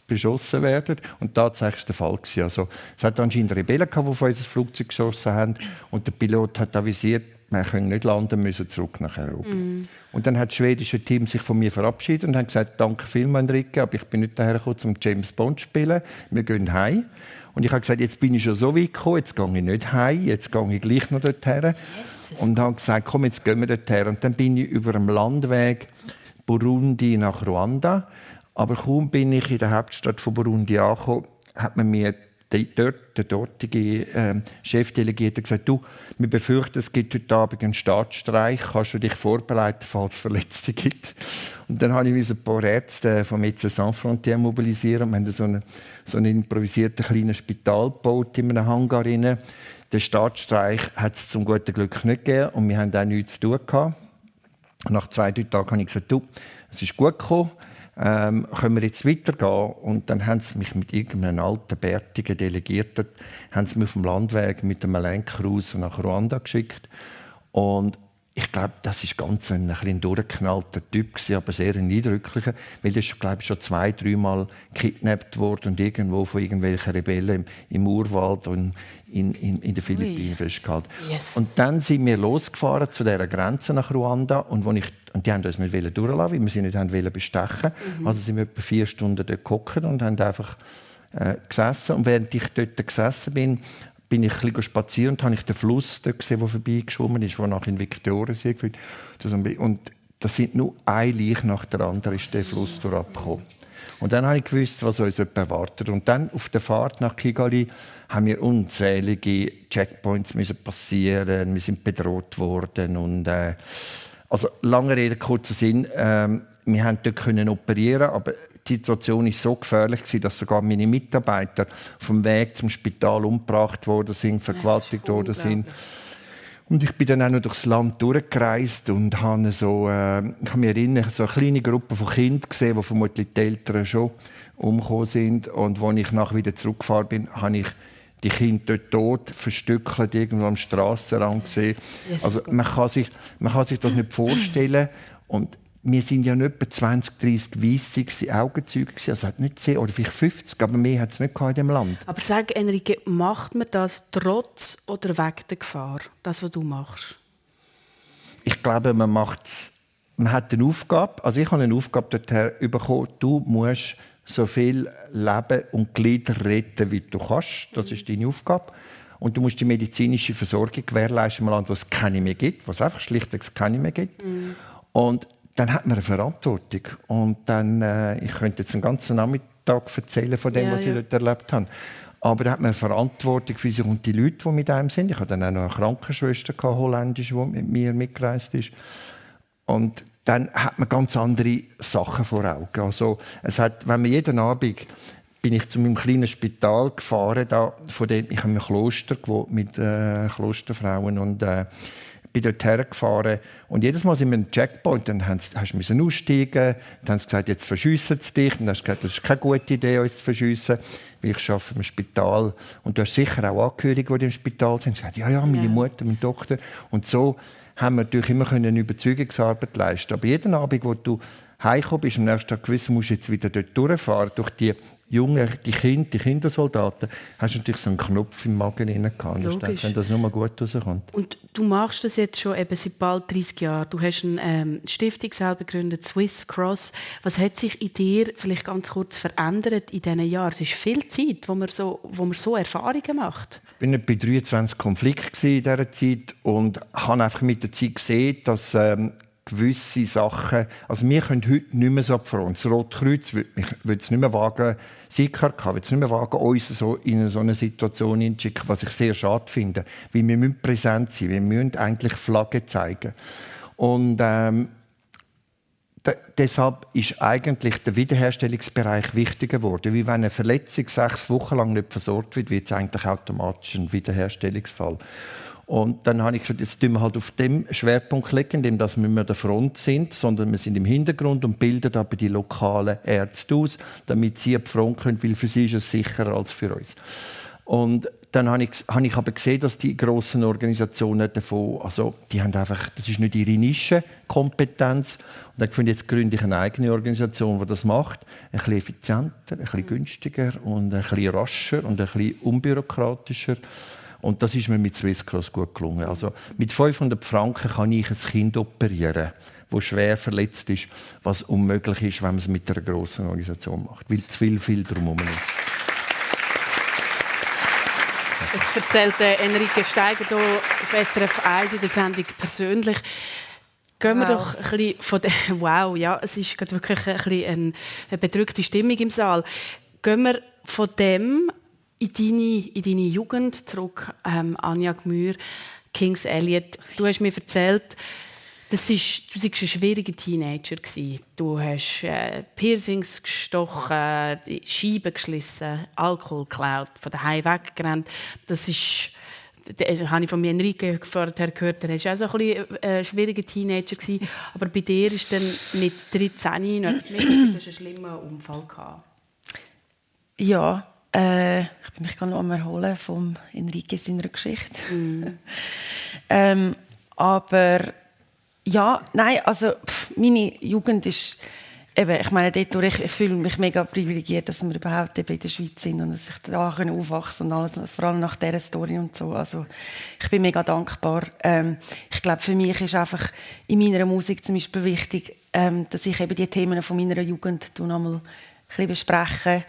beschossen werden. Und tatsächlich war der Fall. Also, es hat anscheinend Rebellen, die auf unser Flugzeug geschossen haben. Und der Pilot hat avisiert, wir können nicht landen, müssen zurück nach Europa. Mm. Und dann hat das schwedische Team sich von mir verabschiedet und hat gesagt, danke vielmals, Enrique, aber ich bin nicht daher gekommen, um James Bond zu spielen. Wir gehen heim. Und ich habe gesagt, jetzt bin ich schon so weit gekommen, jetzt gehe ich nicht heim, jetzt gehe ich gleich noch dorthin. Yes, und habe gesagt, komm, jetzt gehen wir dorthin. Und dann bin ich über einem Landweg Burundi nach Ruanda. Aber kaum bin ich in der Hauptstadt von Burundi angekommen, hat man mir dort, der dortige äh, Chefdelegierte gesagt, du, wir befürchten, es gibt heute Abend einen Staatsstreich, kannst du dich vorbereiten, falls es Verletzte gibt? Und dann habe ich ein paar Ärzte vom Médecins Sans Frontières mobilisiert. Wir haben so einen, so einen improvisierten kleinen Spital gebaut in einem Hangar. Den Staatsstreich hat es zum guten Glück nicht gegeben und wir haben auch nichts zu tun gehabt. Nach zwei, drei Tagen habe ich gesagt, du, es ist gut gekommen ähm, können wir jetzt weitergehen? Und dann haben sie mich mit irgendeinem alten, bärtigen Delegierten haben sie mich auf dem Landweg mit einem Lenkrus nach Ruanda geschickt. Und ich glaube, das ist ganz ein, ein, durchgeknallter Typ gewesen, aber sehr ein eindrücklicher, weil er glaube ich, schon zwei, dreimal gekidnappt worden und irgendwo von irgendwelchen Rebellen im, im Urwald und in, in, in den Philippinen festgehalten. Yes. Und dann sind wir losgefahren zu dieser Grenze nach Ruanda und, wo ich, und die haben uns nicht durchlassen, weil wir sie nicht haben bestechen mhm. Also sind wir etwa vier Stunden dort gekocht und haben einfach äh, gesessen. Und während ich dort gesessen bin, bin ich ein spazieren und habe ich den Fluss dort gesehen, der vorbeigeschwommen ist, der nach in Viktoriensee geführt Und das sind nur ein Leich nach der anderen ist der Fluss durchgekommen. Und dann habe ich gewusst, was uns erwartet. Und dann auf der Fahrt nach Kigali haben wir unzählige Checkpoints müssen passieren. Wir sind bedroht worden und äh, also lange Rede kurzer Sinn. Äh, wir haben dort können operieren, aber die Situation ist so gefährlich gewesen, dass sogar meine Mitarbeiter vom Weg zum Spital umgebracht worden sind, vergewaltigt worden sind. Und ich bin dann auch noch durchs Land durchgereist und habe so, äh, ich kann mich erinnern, so eine kleine Gruppe von Kindern gesehen, die vermutlich die Eltern schon umgekommen sind. Und als ich nachher wieder zurückgefahren bin, habe ich die Kinder dort tot, verstückelt, irgendwo am Strassenrand gesehen. Also man kann, sich, man kann sich das nicht vorstellen. Und wir sind ja nicht etwa 20, 30 weisse Augenzeuge gewesen. Also hat nicht 10 oder vielleicht 50, aber mehr hat es nicht in diesem Land. Aber sag, Enrique, macht man das trotz oder wegen der Gefahr, das, was du machst? Ich glaube, man macht man hat eine Aufgabe, also ich habe eine Aufgabe dorthin bekommen, du musst so viel Leben und Glieder retten, wie du kannst. Das ist deine Aufgabe. Und du musst die medizinische Versorgung gewährleisten, im Land, wo es keine mehr gibt, wo es einfach schlichtweg keine mehr gibt. Mm. Und dann hat man eine Verantwortung. Und dann, äh, ich könnte jetzt einen ganzen Nachmittag erzählen von dem, ja, was ich dort erlebt habe. Aber da hat man eine Verantwortung für sich und die Leute, die mit einem sind. Ich hatte dann auch noch eine Krankenschwester, gehabt, holländisch, die mit mir mitgereist ist. Und dann hat man ganz andere Sachen vor Augen. Also, es hat, wenn man jeden Abend bin ich zu meinem kleinen Spital gefahren, da, von dem, ich habe im Kloster gewohnt, mit äh, Klosterfrauen und äh, bin dort hergefahren. Und jedes Mal sind wir im Checkpoint, dann hast du aussteigen, dann haben sie gesagt, jetzt verschiessen sie dich, dann hast du gesagt, das ist keine gute Idee, uns zu verschiessen, weil ich arbeite im Spital. Und du hast sicher auch Angehörige, die im Spital sind. Sie haben gesagt, ja, ja, meine ja. Mutter, meine Tochter. Und so haben wir natürlich immer eine Überzeugungsarbeit leisten. Aber jeden Abend, wo du heimgekommen bist, am nächsten Tag musst jetzt wieder dort durchfahren, durch die Jungen, die Kinder, die Kindersoldaten, hast du natürlich so einen Knopf im Magen drin gehabt, wenn das nur mal gut rauskommt. Und du machst das jetzt schon eben seit bald 30 Jahren. Du hast eine ähm, Stiftung selber gegründet, Swiss Cross. Was hat sich in dir vielleicht ganz kurz verändert in diesen Jahren? Es ist viel Zeit, wo man so, wo man so Erfahrungen macht. Ich war bei 23 Konflikten in dieser Zeit und habe einfach mit der Zeit gesehen, dass ähm, gewisse Sachen, also wir können heute nicht mehr so abfahren. Das Rote Kreuz würde es nicht mehr wagen, SIKRK würde es nicht mehr wagen, uns so in so eine Situation zu schicken, was ich sehr schade finde. Weil wir müssen präsent sein, wir müssen eigentlich Flagge zeigen. Und ähm, deshalb ist eigentlich der Wiederherstellungsbereich wichtiger geworden. Wie wenn eine Verletzung sechs Wochen lang nicht versorgt wird, wird es eigentlich automatisch ein Wiederherstellungsfall. Und dann habe ich gesagt, jetzt tun wir halt auf dem Schwerpunkt legen, indem dass wir nicht mehr an der Front sind, sondern wir sind im Hintergrund und bilden aber die lokalen Ärzte aus, damit sie an die Front können, weil für sie ist es sicherer als für uns. Und dann habe ich, habe ich aber gesehen, dass die grossen Organisationen davon, also die haben einfach, das ist nicht ihre Nischenkompetenz. Und dann finde ich, jetzt gründe ich eine eigene Organisation, die das macht. Ein bisschen effizienter, ein bisschen günstiger und ein bisschen rascher und ein bisschen unbürokratischer. Und das ist mir mit Swisscross gut gelungen. Also mit 500 Franken kann ich ein Kind operieren, das schwer verletzt ist, was unmöglich ist, wenn man es mit einer grossen Organisation macht, weil zu viel, viel drumherum ist. Es erzählt Enrique Steiger hier auf SRF 1 in der Sendung persönlich. Gehen wir wow. doch ein bisschen von der Wow, ja, es ist wirklich ein bisschen eine bedrückte Stimmung im Saal. Gehen wir von dem in deine, in deine Jugend zurück, ähm, Anja Gmür, Kings Elliot. Du hast mir erzählt, das ist, du warst ein schwieriger Teenager. Du hast äh, Piercings gestochen, Scheiben geschlissen, Alkohol geklaut, von daheim weggerannt. Das ist äh, habe ich von mir Enrique vorher gehört, er war auch so ein, bisschen, äh, schwieriger Teenager. Gewesen. Aber bei dir ist dann mit 13 noch etwas mit, du einen schlimmen Unfall gehabt. Ja, äh, ich bin mich gerade noch am Erholen von Enrique seiner Geschichte. Mm. ähm, aber ja, nein, also pff, meine Jugend ist eben, ich meine, dort ich, ich fühle mich mega privilegiert, dass wir überhaupt eben in der Schweiz sind und dass ich da aufwachsen und alles, vor allem nach dieser Story und so. Also ich bin mega dankbar. Ähm, ich glaube, für mich ist einfach in meiner Musik zum Beispiel wichtig, ähm, dass ich eben die Themen von meiner Jugend nochmal ein bisschen bespreche.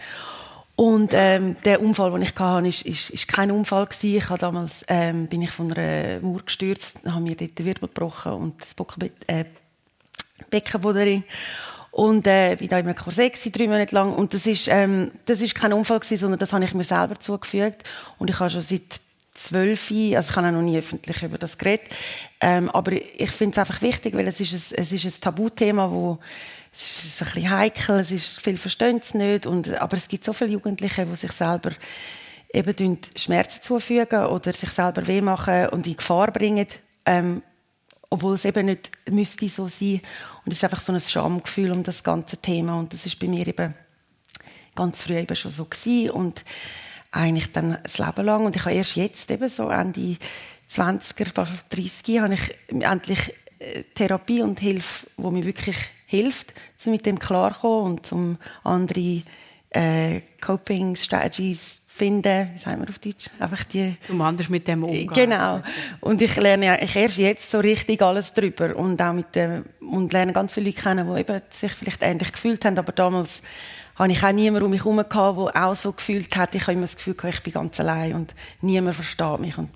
Und ähm, der Unfall, den ich hatte, ist, ist, ist kein Unfall gewesen. Ich habe damals ähm, bin ich von einer Mauer gestürzt, habe mir dort den Wirbel gebrochen und das Beckenboden äh, Beckenboden und äh, bin da in einem Korsett drei Monate lang. Und das ist, ähm, das ist kein Unfall gewesen, sondern das habe ich mir selber zugefügt. Und ich habe schon seit zwölf, also ich habe auch noch nie öffentlich über das geredet. Ähm, aber ich finde es einfach wichtig, weil es ist ein, es ist ein Tabuthema, wo es ist ein bisschen heikel, es ist viel verstehen es nicht. Und, aber es gibt so viele Jugendliche, die sich selber eben Schmerzen zufügen oder sich selber weh machen und in Gefahr bringen. Ähm, obwohl es eben nicht müsste so sein. Und es ist einfach so ein Schamgefühl um das ganze Thema und das ist bei mir eben ganz früh eben schon so gewesen und eigentlich dann das Leben lang und ich habe erst jetzt eben so Ende 20er, 30er habe ich endlich äh, Therapie und Hilfe, wo mir wirklich hilft, um mit dem klarkommen und um andere äh, Coping Strategies finden, wie sagen wir auf Deutsch, einfach die... Zum anders mit dem umgehen. Genau. Und ich lerne eigentlich erst jetzt so richtig alles darüber und auch mit dem, und lerne ganz viele Leute kennen, die eben sich vielleicht ähnlich gefühlt haben, aber damals habe ich auch niemanden um mich herum gehabt, der auch so gefühlt hat. Ich habe immer das Gefühl gehabt, ich bin ganz allein und niemand versteht mich und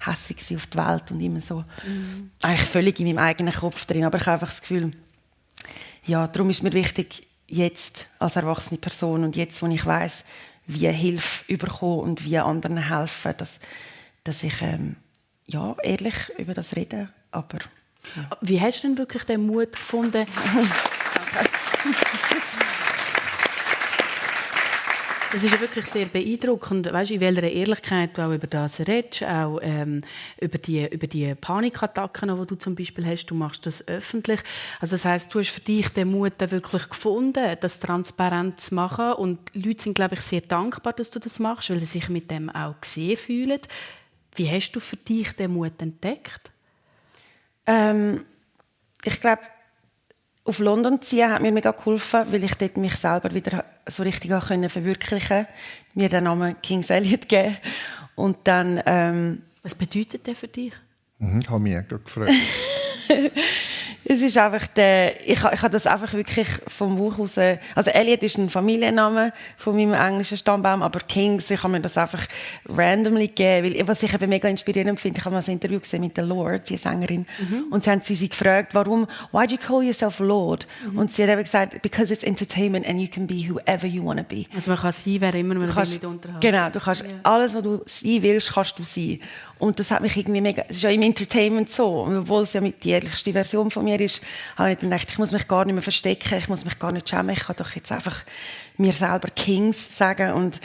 hässlich auf die Welt und immer so mhm. eigentlich völlig in meinem eigenen Kopf drin. Aber ich habe einfach das Gefühl, ja, darum ist mir wichtig, jetzt als erwachsene Person und jetzt, wo ich weiß, wie Hilfe bekommen und wie anderen helfen, dass, dass ich ähm, ja, ehrlich über das rede. Aber, ja. Wie hast du denn wirklich den Mut gefunden? Das ist wirklich sehr beeindruckend, weißt, in welcher Ehrlichkeit du auch über das redest, auch ähm, über, die, über die Panikattacken, die du zum Beispiel hast, du machst das öffentlich. Also das heißt, du hast für dich den Mut wirklich gefunden, das transparent zu machen und Leute sind, glaube ich, sehr dankbar, dass du das machst, weil sie sich mit dem auch gesehen fühlen. Wie hast du für dich den Mut entdeckt? Ähm, ich glaube, auf London zu ziehen hat mir mega geholfen, weil ich dort mich selber wieder so richtig auch können verwirklichen mir den Namen King's Elliot geben. Und dann ähm, was bedeutet der für dich? Mhm, habe mich auch gefreut es ist einfach der, ich, ich habe das einfach wirklich vom Buch aus, also Elliot ist ein Familienname von meinem englischen Stammbaum, aber Kings, ich habe mir das einfach randomly gegeben, weil was ich eben mega inspirierend finde, ich habe mal ein Interview gesehen mit der Lord, die Sängerin, mhm. und sie haben sie, sie gefragt, warum, why do you call yourself Lord? Mhm. Und sie hat eben gesagt, because it's entertainment and you can be whoever you want to be. Also man kann sein, wer immer man kannst, will mit unterhalten. Genau, du kannst, yeah. alles, was du sein willst, kannst du sein. Und das hat mich irgendwie mega, es ist ja im Entertainment so, obwohl es ja mit die ehrlichste Version von mir ist, habe ich dann gedacht, ich muss mich gar nicht mehr verstecken, ich muss mich gar nicht schämen, ich kann doch jetzt einfach mir selber Kings sagen und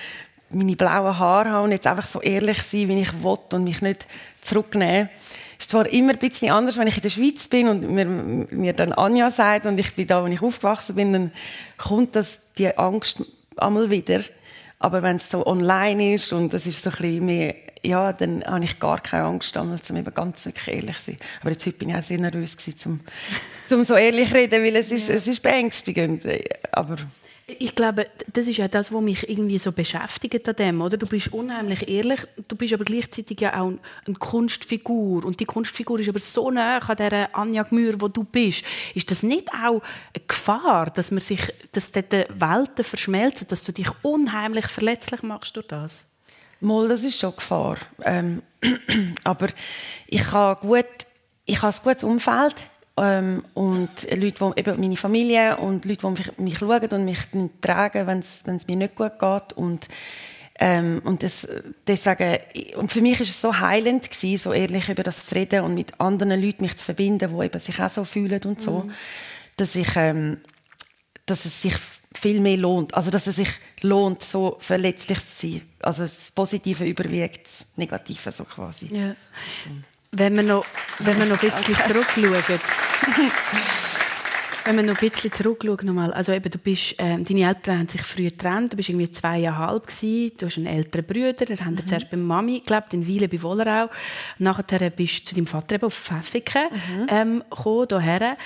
meine blauen Haare haben und jetzt einfach so ehrlich sein, wie ich will und mich nicht zurücknehmen. Es ist zwar immer ein bisschen anders, wenn ich in der Schweiz bin und mir, mir dann Anja sagt und ich bin da, wo ich aufgewachsen bin, dann kommt das, die Angst einmal wieder. Aber wenn es so online ist und es ist so ein bisschen mehr ja, dann habe ich gar keine Angst, damals, um eben ganz wirklich ehrlich zu sein. Aber jetzt heute bin ich auch sehr nervös gewesen, um, um so ehrlich zu reden, weil es ist, ja. es ist beängstigend. Aber ich glaube, das ist ja das, was mich irgendwie so beschäftigt an dem, oder? Du bist unheimlich ehrlich, du bist aber gleichzeitig ja auch eine Kunstfigur und die Kunstfigur ist aber so nah an der Anja Gmür, wo du bist. Ist das nicht auch eine Gefahr, dass man sich, dass dort Welten verschmelzen, dass du dich unheimlich verletzlich machst durch das? Mal, das ist schon Gefahr. Ähm, aber ich habe gut, ich habe ein gutes Umfeld ähm, und Leute, die, eben meine Familie und Leute, die mich, mich schauen und mich tragen, wenn es mir nicht gut geht und Ähm, und das, deswegen, und für mich ist es so heilend gewesen, so ehrlich über das zu reden und mit anderen Leuten mich zu verbinden, die eben sich auch so fühlen und so, mhm. dass ich, ähm, dass es sich viel mehr lohnt, also dass es sich lohnt, so verletzlich zu sein. Also das Positive überwiegt das Negative so quasi. Ja. Wenn wir noch, wenn wir noch ein bisschen okay. zurückschauen. Wenn wir noch ein bisschen zurückschauen, nochmal. Also eben, du bist, äh, deine Eltern haben sich früh getrennt, du bist irgendwie zweieinhalb gewesen, du hast einen älteren Bruder, der mhm. hat zuerst bei Mami gelebt, in Wiele bei Wollerau. Nachher bist du zu deinem Vater eben auf Pfäffiken mhm. ähm, gekommen, hierher.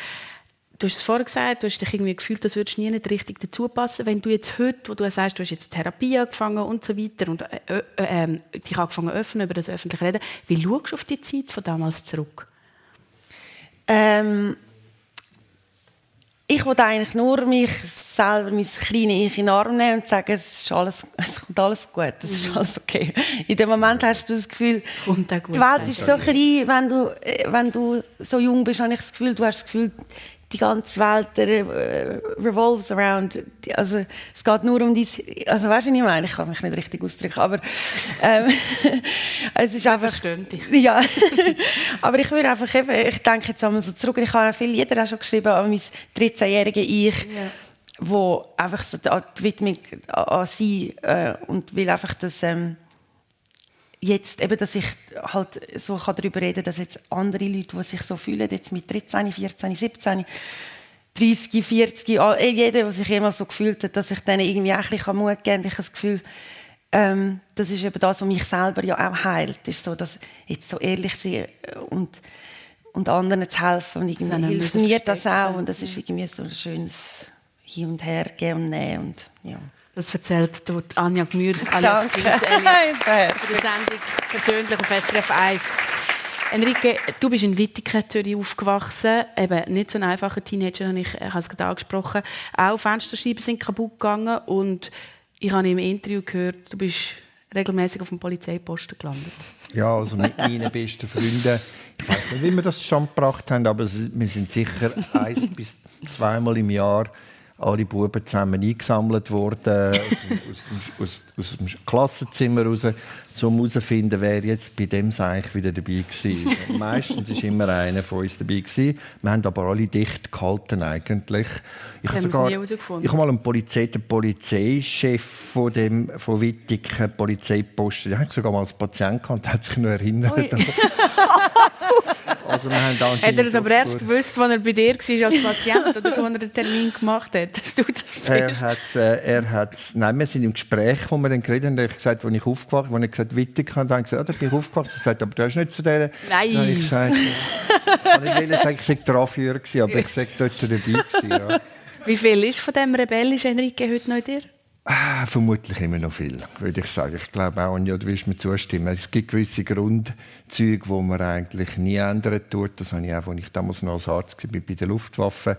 Du hast es vorher gesagt, du hast dich irgendwie gefühlt, das würdest nie nicht richtig dazu passen. Wenn du jetzt heute, wo du sagst, du hast jetzt Therapie angefangen und so weiter und äh, äh, äh, dich angefangen öffnen über das öffentliche Reden, wie schaust du auf die Zeit von damals zurück? Ähm, ich wollte eigentlich nur mich selber, mein kleines Ich in den Arm nehmen und sagen, es, ist alles, es kommt alles gut, es ist mhm. alles okay. In dem Moment hast du das Gefühl, gut, die Welt ist so klein, wenn du, äh, wenn du so jung bist, habe ich das Gefühl, du hast das Gefühl, die ganze Welt äh, revolves around. Also es geht nur um dies. Also weißt du, was ich meine? Ich kann mich nicht richtig ausdrücken, aber ähm, es ist einfach. Ja, aber ich würde einfach eben, ich denke jetzt einmal so zurück. Ich habe viel jeder auch schon geschrieben an mein 13-jährige Ich. Ja. wo einfach so die Widmung an, an sie äh, und will einfach das ähm, jetzt eben, dass ich halt so kann darüber reden kann, dass jetzt andere Leute, die sich so fühlen, jetzt mit 13, 14, 17, 30, 40, jeder, der sich immer so gefühlt hat, dass ich denen irgendwie ein bisschen Mut geben kann. Ich habe das Gefühl, ähm, das ist eben das, was mich selber ja auch heilt, ist so, dass jetzt so ehrlich sein und, und anderen zu helfen und irgendwie hilft mir das auch und das ist irgendwie so ein schönes Hin und Her geben und nehmen und ja. Das erzählt Anja Gmür alles für die Sendung persönlich auf SRF 1. Enrique, du bist in Wittigen, Zürich aufgewachsen. Eben nicht so ein einfacher Teenager, habe ich, ich habe es gerade angesprochen. Auch Fensterscheiben sind kaputt gegangen und ich habe im Interview gehört, du bist regelmäßig auf dem Polizeiposten gelandet. Ja, also mit meinen besten Freunden. Ich weiß nicht, wie wir das zustande gebracht haben, aber wir sind sicher eins bis zweimal im Jahr alle Buben zusammen eingesammelt worden aus, aus, aus, aus, dem Klassenzimmer raus, um herauszufinden, wer jetzt bei dem Seich wieder dabei war. Meistens war immer einer von uns dabei. Gewesen. Wir haben aber alle dicht gehalten eigentlich. Ich habe sogar, ich habe mal einen Polizei, den Polizeichef von dem von Wittigen Polizeiposten, den habe ich sogar mal als Patient gehabt und hat sich noch erinnert. Also wir haben hat er es aber erst gewusst, als er bei dir war als Patient oder so, als er den Termin gemacht hat, dass du das Er hat, äh, er hat, nein, wir sind im Gespräch, wo wir dann geredet haben, habe ich gesagt, als ich aufgewacht bin, als ich gesagt Wittig habe, dann gesagt, ah, da bin ich aufgewacht. Er hat gesagt, aber du hast nicht zu der. Nein. Dann habe ich gesagt, ja. ich will sagen, ich sei der Anführer aber ich sage dort dabei gewesen, ja. Wie viel ist von dem rebellischen Enrique heute noch in dir? Ah, vermutlich immer noch viel, würde ich sagen. Ich glaube auch, und ja, du wirst mir zustimmen. Es gibt gewisse Grundzüge, die man eigentlich nie ändern tut. Das habe ich auch, als ich damals noch als Arzt war bei der Luftwaffe.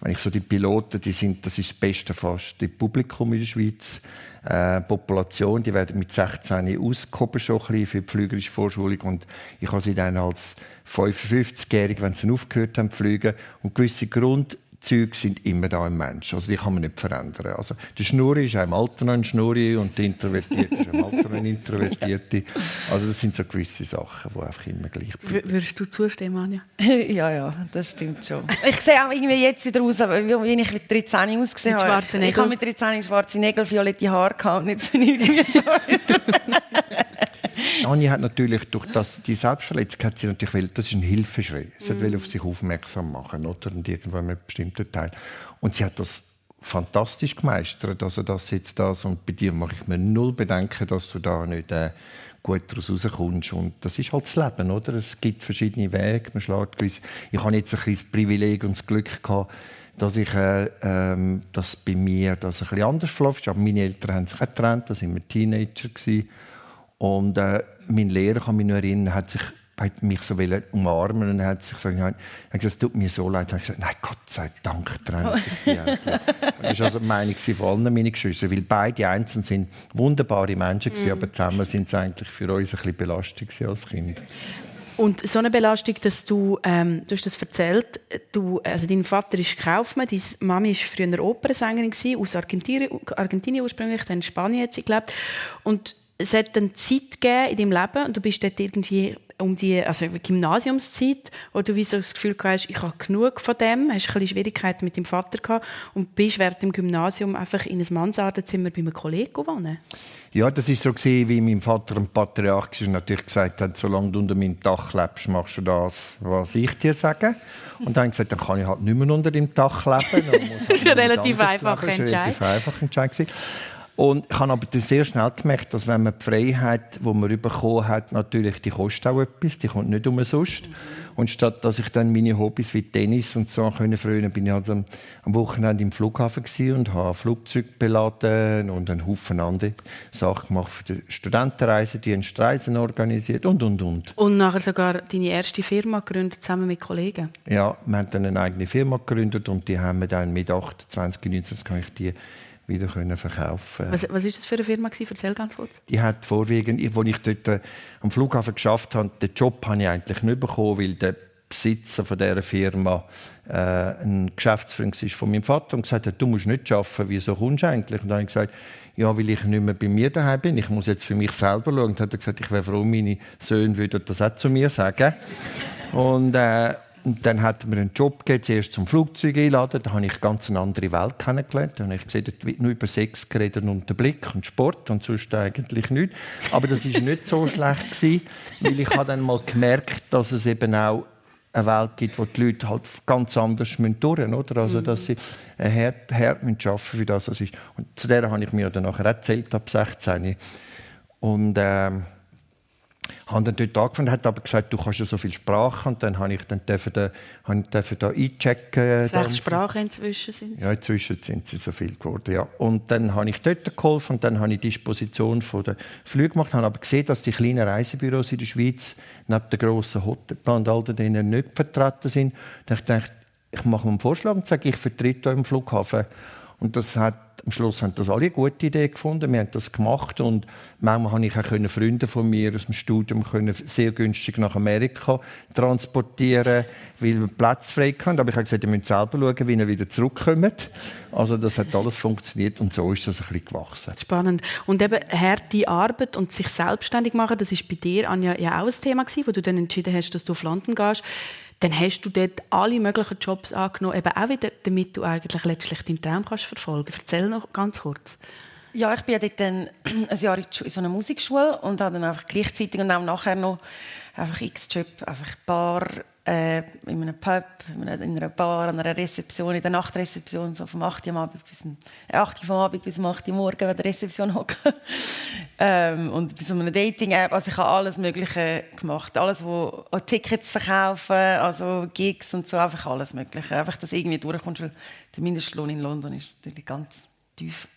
Wenn ich so die Piloten, die sind, das ist das Beste fast, das Publikum in der Schweiz. Äh, die Population, die werden mit 16 ausgehoben schon ein bisschen für die flügerische Vorschulung und ich habe sie dann als 55-Jährige, wenn sie aufgehört haben zu fliegen und gewisse Grund Züge sind immer da im Menschen. Also die kann man nicht verändern. Also der Schnurri ist im Alter noch ein Schnurri und der Introvertierte ist im Alter noch ein Introvertierte. Also das sind so gewisse Sachen, die einfach immer gleich bleiben. Würdest du zustimmen, Anja? ja, ja, das stimmt schon. Ich sehe auch irgendwie jetzt wieder aus, wie ich mit 13 ausgesehen habe. Schwarze Nägel. Ich habe mit 13 schwarze Nägel, violette Haare gehabt und jetzt irgendwie so Anja hat natürlich durch das, die Selbstverletzung hat sie natürlich will, das ist ein Hilfeschrei. Sie mm. will auf sich aufmerksam machen, oder? Und irgendwo in einem bestimmten Teil. Und sie hat das fantastisch gemeistert. Also das jetzt das und bei dir mache ich mir null Bedenken, dass du da nicht äh, gut daraus rauskommst. Und das ist halt das Leben, oder? Es gibt verschiedene Wege. Man schlägt Ich habe jetzt ein das Privileg und das Glück gehabt, dass ich, äh, ähm, dass bei mir das ein bisschen anders verläuft. Aber meine Eltern haben sich auch getrennt, da waren wir Teenager gewesen. Und äh, mein Lehrer, kann mich noch erinnern, hat sich hat mich so umarmen und hat sich gesagt, ja, es tut mir so leid. Und ich gesagt, nein, Gott sei Dank trennen sich die Das war also die Meinung von allen meinen Geschwistern, weil beide einzeln sind wunderbare Menschen gewesen, mm. aber zusammen sind sie eigentlich für uns ein bisschen Belastung als Kind. Und so eine Belastung, dass du, ähm, du hast das erzählt, du, also dein Vater ist Kaufmann, deine Mami war früher Opernsängerin gewesen, aus Argentinien, Argentinien ursprünglich, dann in Spanien hat sie gelebt. Und es hat eine Zeit gegeben in deinem Leben und du bist dort irgendwie um die also Gymnasiumszeit, wo du wie so das Gefühl hast, ich habe genug von dem, hast ein bisschen Schwierigkeiten mit dem Vater gehabt und bist während dem Gymnasium einfach in ein Mansardenzimmer bei einem Kollegen gewonnen. Ja, das ist so gewesen, wie mein Vater ein Patriarch ist und natürlich gesagt hat, solange du unter meinem Dach lebst, machst du das, was ich dir sage. Und dann habe ich gesagt, dann kann ich halt nicht mehr unter dem Dach leben. das ist ein. Relativ einfacher Entscheid und ich habe aber sehr schnell gemerkt, dass wenn man die Freiheit, die man bekommen hat, natürlich die kostet auch etwas, die kommt nicht umsonst. Und statt dass ich dann meine Hobbys wie Tennis und so können früher, bin ich halt am, Wochenende im Flughafen und habe Flugzeug beladen und einen Haufen andere Sachen gemacht für die Studentenreisen, die Reisen organisiert und und und. Und nachher sogar deine erste Firma gegründet zusammen mit Kollegen. Ja, wir haben dann eine eigene Firma gegründet und die haben wir dann mit 28, 19, das kann ich die wieder können verkaufen Was, was ist das für eine Firma? Erzähl ganz kurz. Die hat vorwiegend, als ich dort äh, am Flughafen geschafft habe, den Job habe ich eigentlich nicht bekommen, weil der Besitzer von dieser Firma äh, ein Geschäftsfreund ist von meinem Vater und gesagt hat, du musst nicht arbeiten, wieso kommst du eigentlich? Und dann habe ich gesagt, ja, weil ich nicht mehr bei mir daheim bin, ich muss jetzt für mich selber schauen. Und dann hat er gesagt, ich wäre froh, meine Söhne würden das auch zu mir sagen. Und äh, und dann hat mir einen Job gegeben, zuerst zum Flugzeug einladen. Da habe ich ganz eine andere Welt kennengelernt. Da habe ich gesehen, dort wird nur über Sex geredet und den Blick und Sport und sonst eigentlich nichts. Aber das war nicht so schlecht gewesen, weil ich habe dann mal gemerkt, dass es eben auch eine Welt gibt, wo die Leute halt ganz anders durch müssen, oder? Also, dass sie hart, hart müssen arbeiten für das, was ist. Und zu der habe ich mir dann nachher erzählt, ab 16. Und, ähm, habe dann dort angefangen, hat aber gesagt, du kannst ja so viel Sprachen und dann habe ich dann dürfen da, dürfen da einchecken. Sechs Sprachen inzwischen sind es? Ja, inzwischen sind sie so viel geworden, ja. Und dann habe ich dort geholfen und dann habe ich Disposition von der Flüge gemacht, habe aber gesehen, dass die kleinen Reisebüros in der Schweiz neben den grossen Hotels und all denen nicht vertreten sind. Dann dachte ich, ich mache mir einen Vorschlag und sage, ich vertrete euch im Flughafen. Und das hat am Schluss haben das alle eine gute Idee gefunden. Wir haben das gemacht und manchmal habe ich auch Freunde von mir aus dem Studium können sehr günstig nach Amerika transportieren, weil wir Platz frei hatten. Aber ich habe gesagt, ihr müsst selber schauen, wie ihr wieder zurückkommt. Also das hat alles funktioniert und so ist das ein bisschen gewachsen. Spannend. Und eben harte Arbeit und sich selbstständig machen, das ist bei dir, Anja, ja auch ein Thema gewesen, wo du dann entschieden hast, dass du auf London gehst dann hast du dort alle möglichen Jobs angenommen, eben auch wieder, damit du eigentlich letztlich deinen Traum kannst verfolgen. Erzähl noch ganz kurz. Ja, ich bin dort ein Jahr in so einer Musikschule und habe dann einfach gleichzeitig und auch nachher noch einfach x-Job, einfach Bar, äh, in einem Pub, in einer Bar, an einer Rezeption, in der Nachtrezeption, so vom 8 Uhr Abend bis, äh, 8 Uhr Abend bis 8 Uhr morgen an der Rezeption hocken. ähm, und bis so einer Dating-App, also ich habe alles Mögliche gemacht. Alles, wo Tickets verkaufen, also Gigs und so, einfach alles Mögliche. Einfach, dass irgendwie durchkommst, weil der Mindestlohn in London ist natürlich ganz tief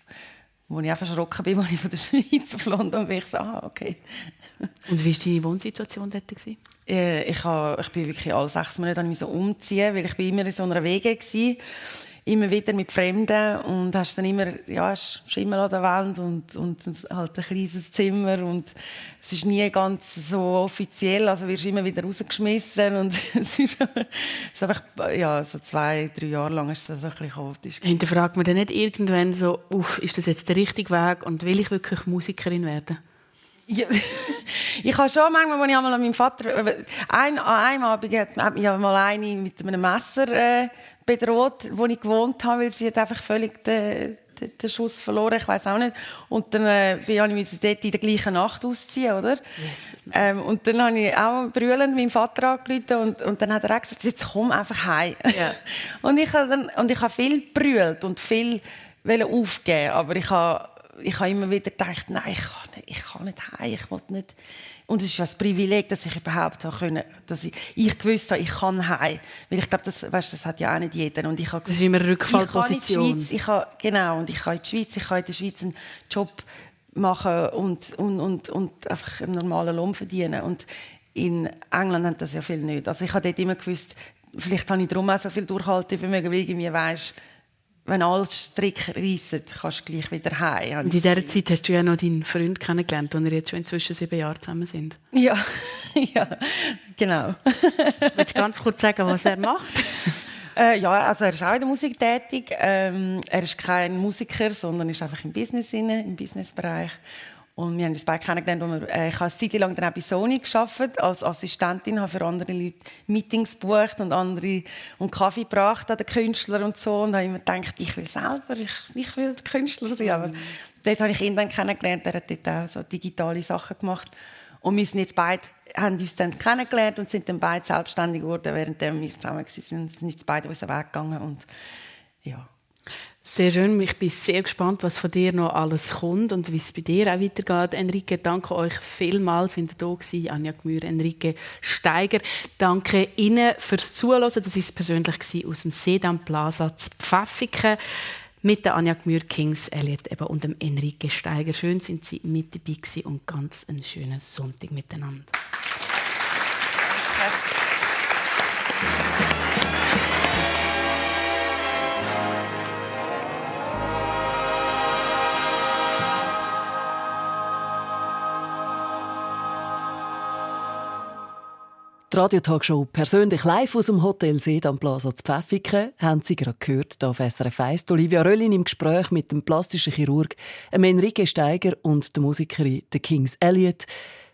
wo ich einfach erschrocken bin, als ich von der Schweiz auf London bin. Ich so, ah, okay. Und wie war deine Wohnsituation dort? Äh, ich, habe, ich bin wirklich alle sechs Monate so umziehen, weil ich bin immer in so einer Wege war immer wieder mit Fremden und hast dann immer ja, hast Schimmel an der Wand und, und halt ein kleines Zimmer und es ist nie ganz so offiziell, also wirst immer wieder rausgeschmissen und es ist, es ist einfach, ja, so zwei, drei Jahre lang ist es so ein bisschen chaotisch. Hinterfragt man dann nicht irgendwann so, uff, ist das jetzt der richtige Weg und will ich wirklich Musikerin werden? Ja, ich habe schon manchmal, als ich einmal an meinem Vater, ein, an einem Abend hat mich mal eine mit einem Messer äh, bedroht, wo ich gewohnt habe, weil sie hat einfach völlig den, den, den Schuss verloren, ich weiß auch nicht. Und dann äh, bin ich dort in der gleichen Nacht ausziehen, oder? Ähm, und dann habe ich auch brüllend meinen Vater angerufen und, und dann hat er auch gesagt, jetzt komm einfach heim. Yeah. und ich habe dann, und ich habe viel brüllt und viel aufgeben, aber ich habe, ich habe immer wieder gedacht, nein, ich kann nicht, ich kann nicht heim, ich will nicht und es ist ein Privileg, dass ich überhaupt können, dass ich, ich gewusst habe, ich kann heim. Weil ich glaube, das, weißt, das hat ja auch nicht jeder. Und ich habe, das ist immer eine Rückfallposition. Ich, ich habe, genau, und ich kann in die Schweiz, ich kann in der Schweiz einen Job machen und, und, und, und einfach einen normalen Lohn verdienen. Und in England haben das ja viel nicht. Also ich habe dort immer gewusst, vielleicht habe ich darum auch so viel Durchhaltevermögen, weil irgendwie weißt, wenn alle Stricke reissen, kannst du gleich wieder heim. Und in dieser Zeit hast du ja noch deinen Freund kennengelernt, den ihr jetzt schon inzwischen sieben Jahre zusammen sind. Ja, ja genau. Willst du ganz kurz sagen, was er macht? Äh, ja, also er ist auch in der Musik tätig. Ähm, er ist kein Musiker, sondern ist einfach im Business inne, im Businessbereich. Und wir haben uns beide kennengelernt, wir, äh, ich habe eine Zeit lang dann auch bei Sony gearbeitet, als Assistentin, habe für andere Leute Meetings gebucht und andere und Kaffee gebracht an den Künstlern und so. Und habe immer gedacht, ich will selber, ich, ich will Künstler sein. Aber dort habe ich ihn dann kennengelernt, er hat dort auch so digitale Sachen gemacht. Und wir sind jetzt beide, haben uns dann kennengelernt und sind dann beide selbstständig geworden, während wir zusammen waren. sind jetzt beide unseren Weg gegangen und ja. Sehr schön. Ich bin sehr gespannt, was von dir noch alles kommt und wie es bei dir auch weitergeht. Enrique, danke euch vielmals, sind ihr da gewesen. Anja Gmür, Enrique Steiger. Danke Ihnen fürs Zuhören. Das war persönlich aus dem Sedan Plaza zu Pfäffiken mit der Anja Gmür, Kings Elliot eben und dem Enrique Steiger. Schön sind Sie mit dabei und ganz einen schönen Sonntag miteinander. Die Radiotagshow persönlich live aus dem Hotel Seed am Plaza zu Pfäffiken haben Sie gerade gehört, hier auf SRF 1. Olivia Röllin im Gespräch mit dem plastischen Chirurg Enrique Steiger und der Musikerin der Kings Elliot.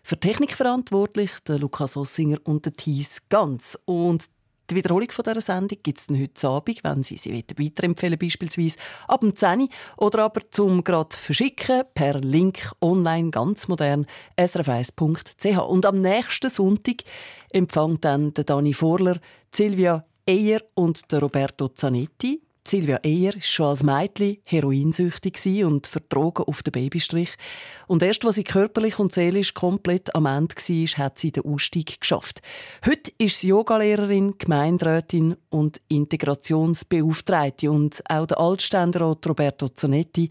Für Technik verantwortlich der Lukas Ossinger und der Thies Ganz. Und die Wiederholung von dieser Sendung gibt es heute Abend, wenn Sie sie weiterempfehlen beispielsweise ab dem 10 oder aber zum gerade verschicken per Link online ganz modern srf1.ch. Und am nächsten Sonntag empfängt dann der Dani Vorler, Silvia Eyer und der Roberto Zanetti Silvia Eyer war schon als Mädchen heroinsüchtig und vertrogen auf den Babystrich. Und erst, als sie körperlich und seelisch komplett am Ende war, hat sie den Ausstieg geschafft. Heute ist sie Yogalehrerin, Gemeinderätin und Integrationsbeauftragte. Und auch der Altständerat Roberto Zanetti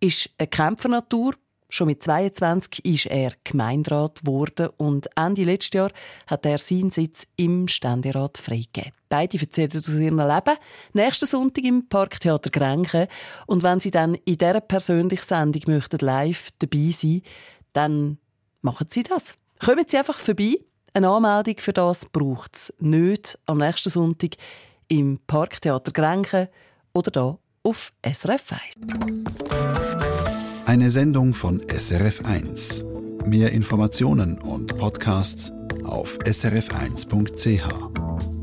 ist eine Kämpfernatur, Schon mit 22 ist er Gemeinderat geworden und Ende letztes Jahr hat er seinen Sitz im Ständerat freigegeben. Beide erzählen aus ihrem Leben nächsten Sonntag im Parktheater Grenchen. Und wenn sie dann in dieser persönlichen Sendung möchten live dabei sein dann machen sie das. Kommen Sie einfach vorbei. Eine Anmeldung für das braucht es nicht am nächsten Sonntag im Parktheater Grenchen oder da auf SRF 1. Eine Sendung von SRF1. Mehr Informationen und Podcasts auf srf1.ch.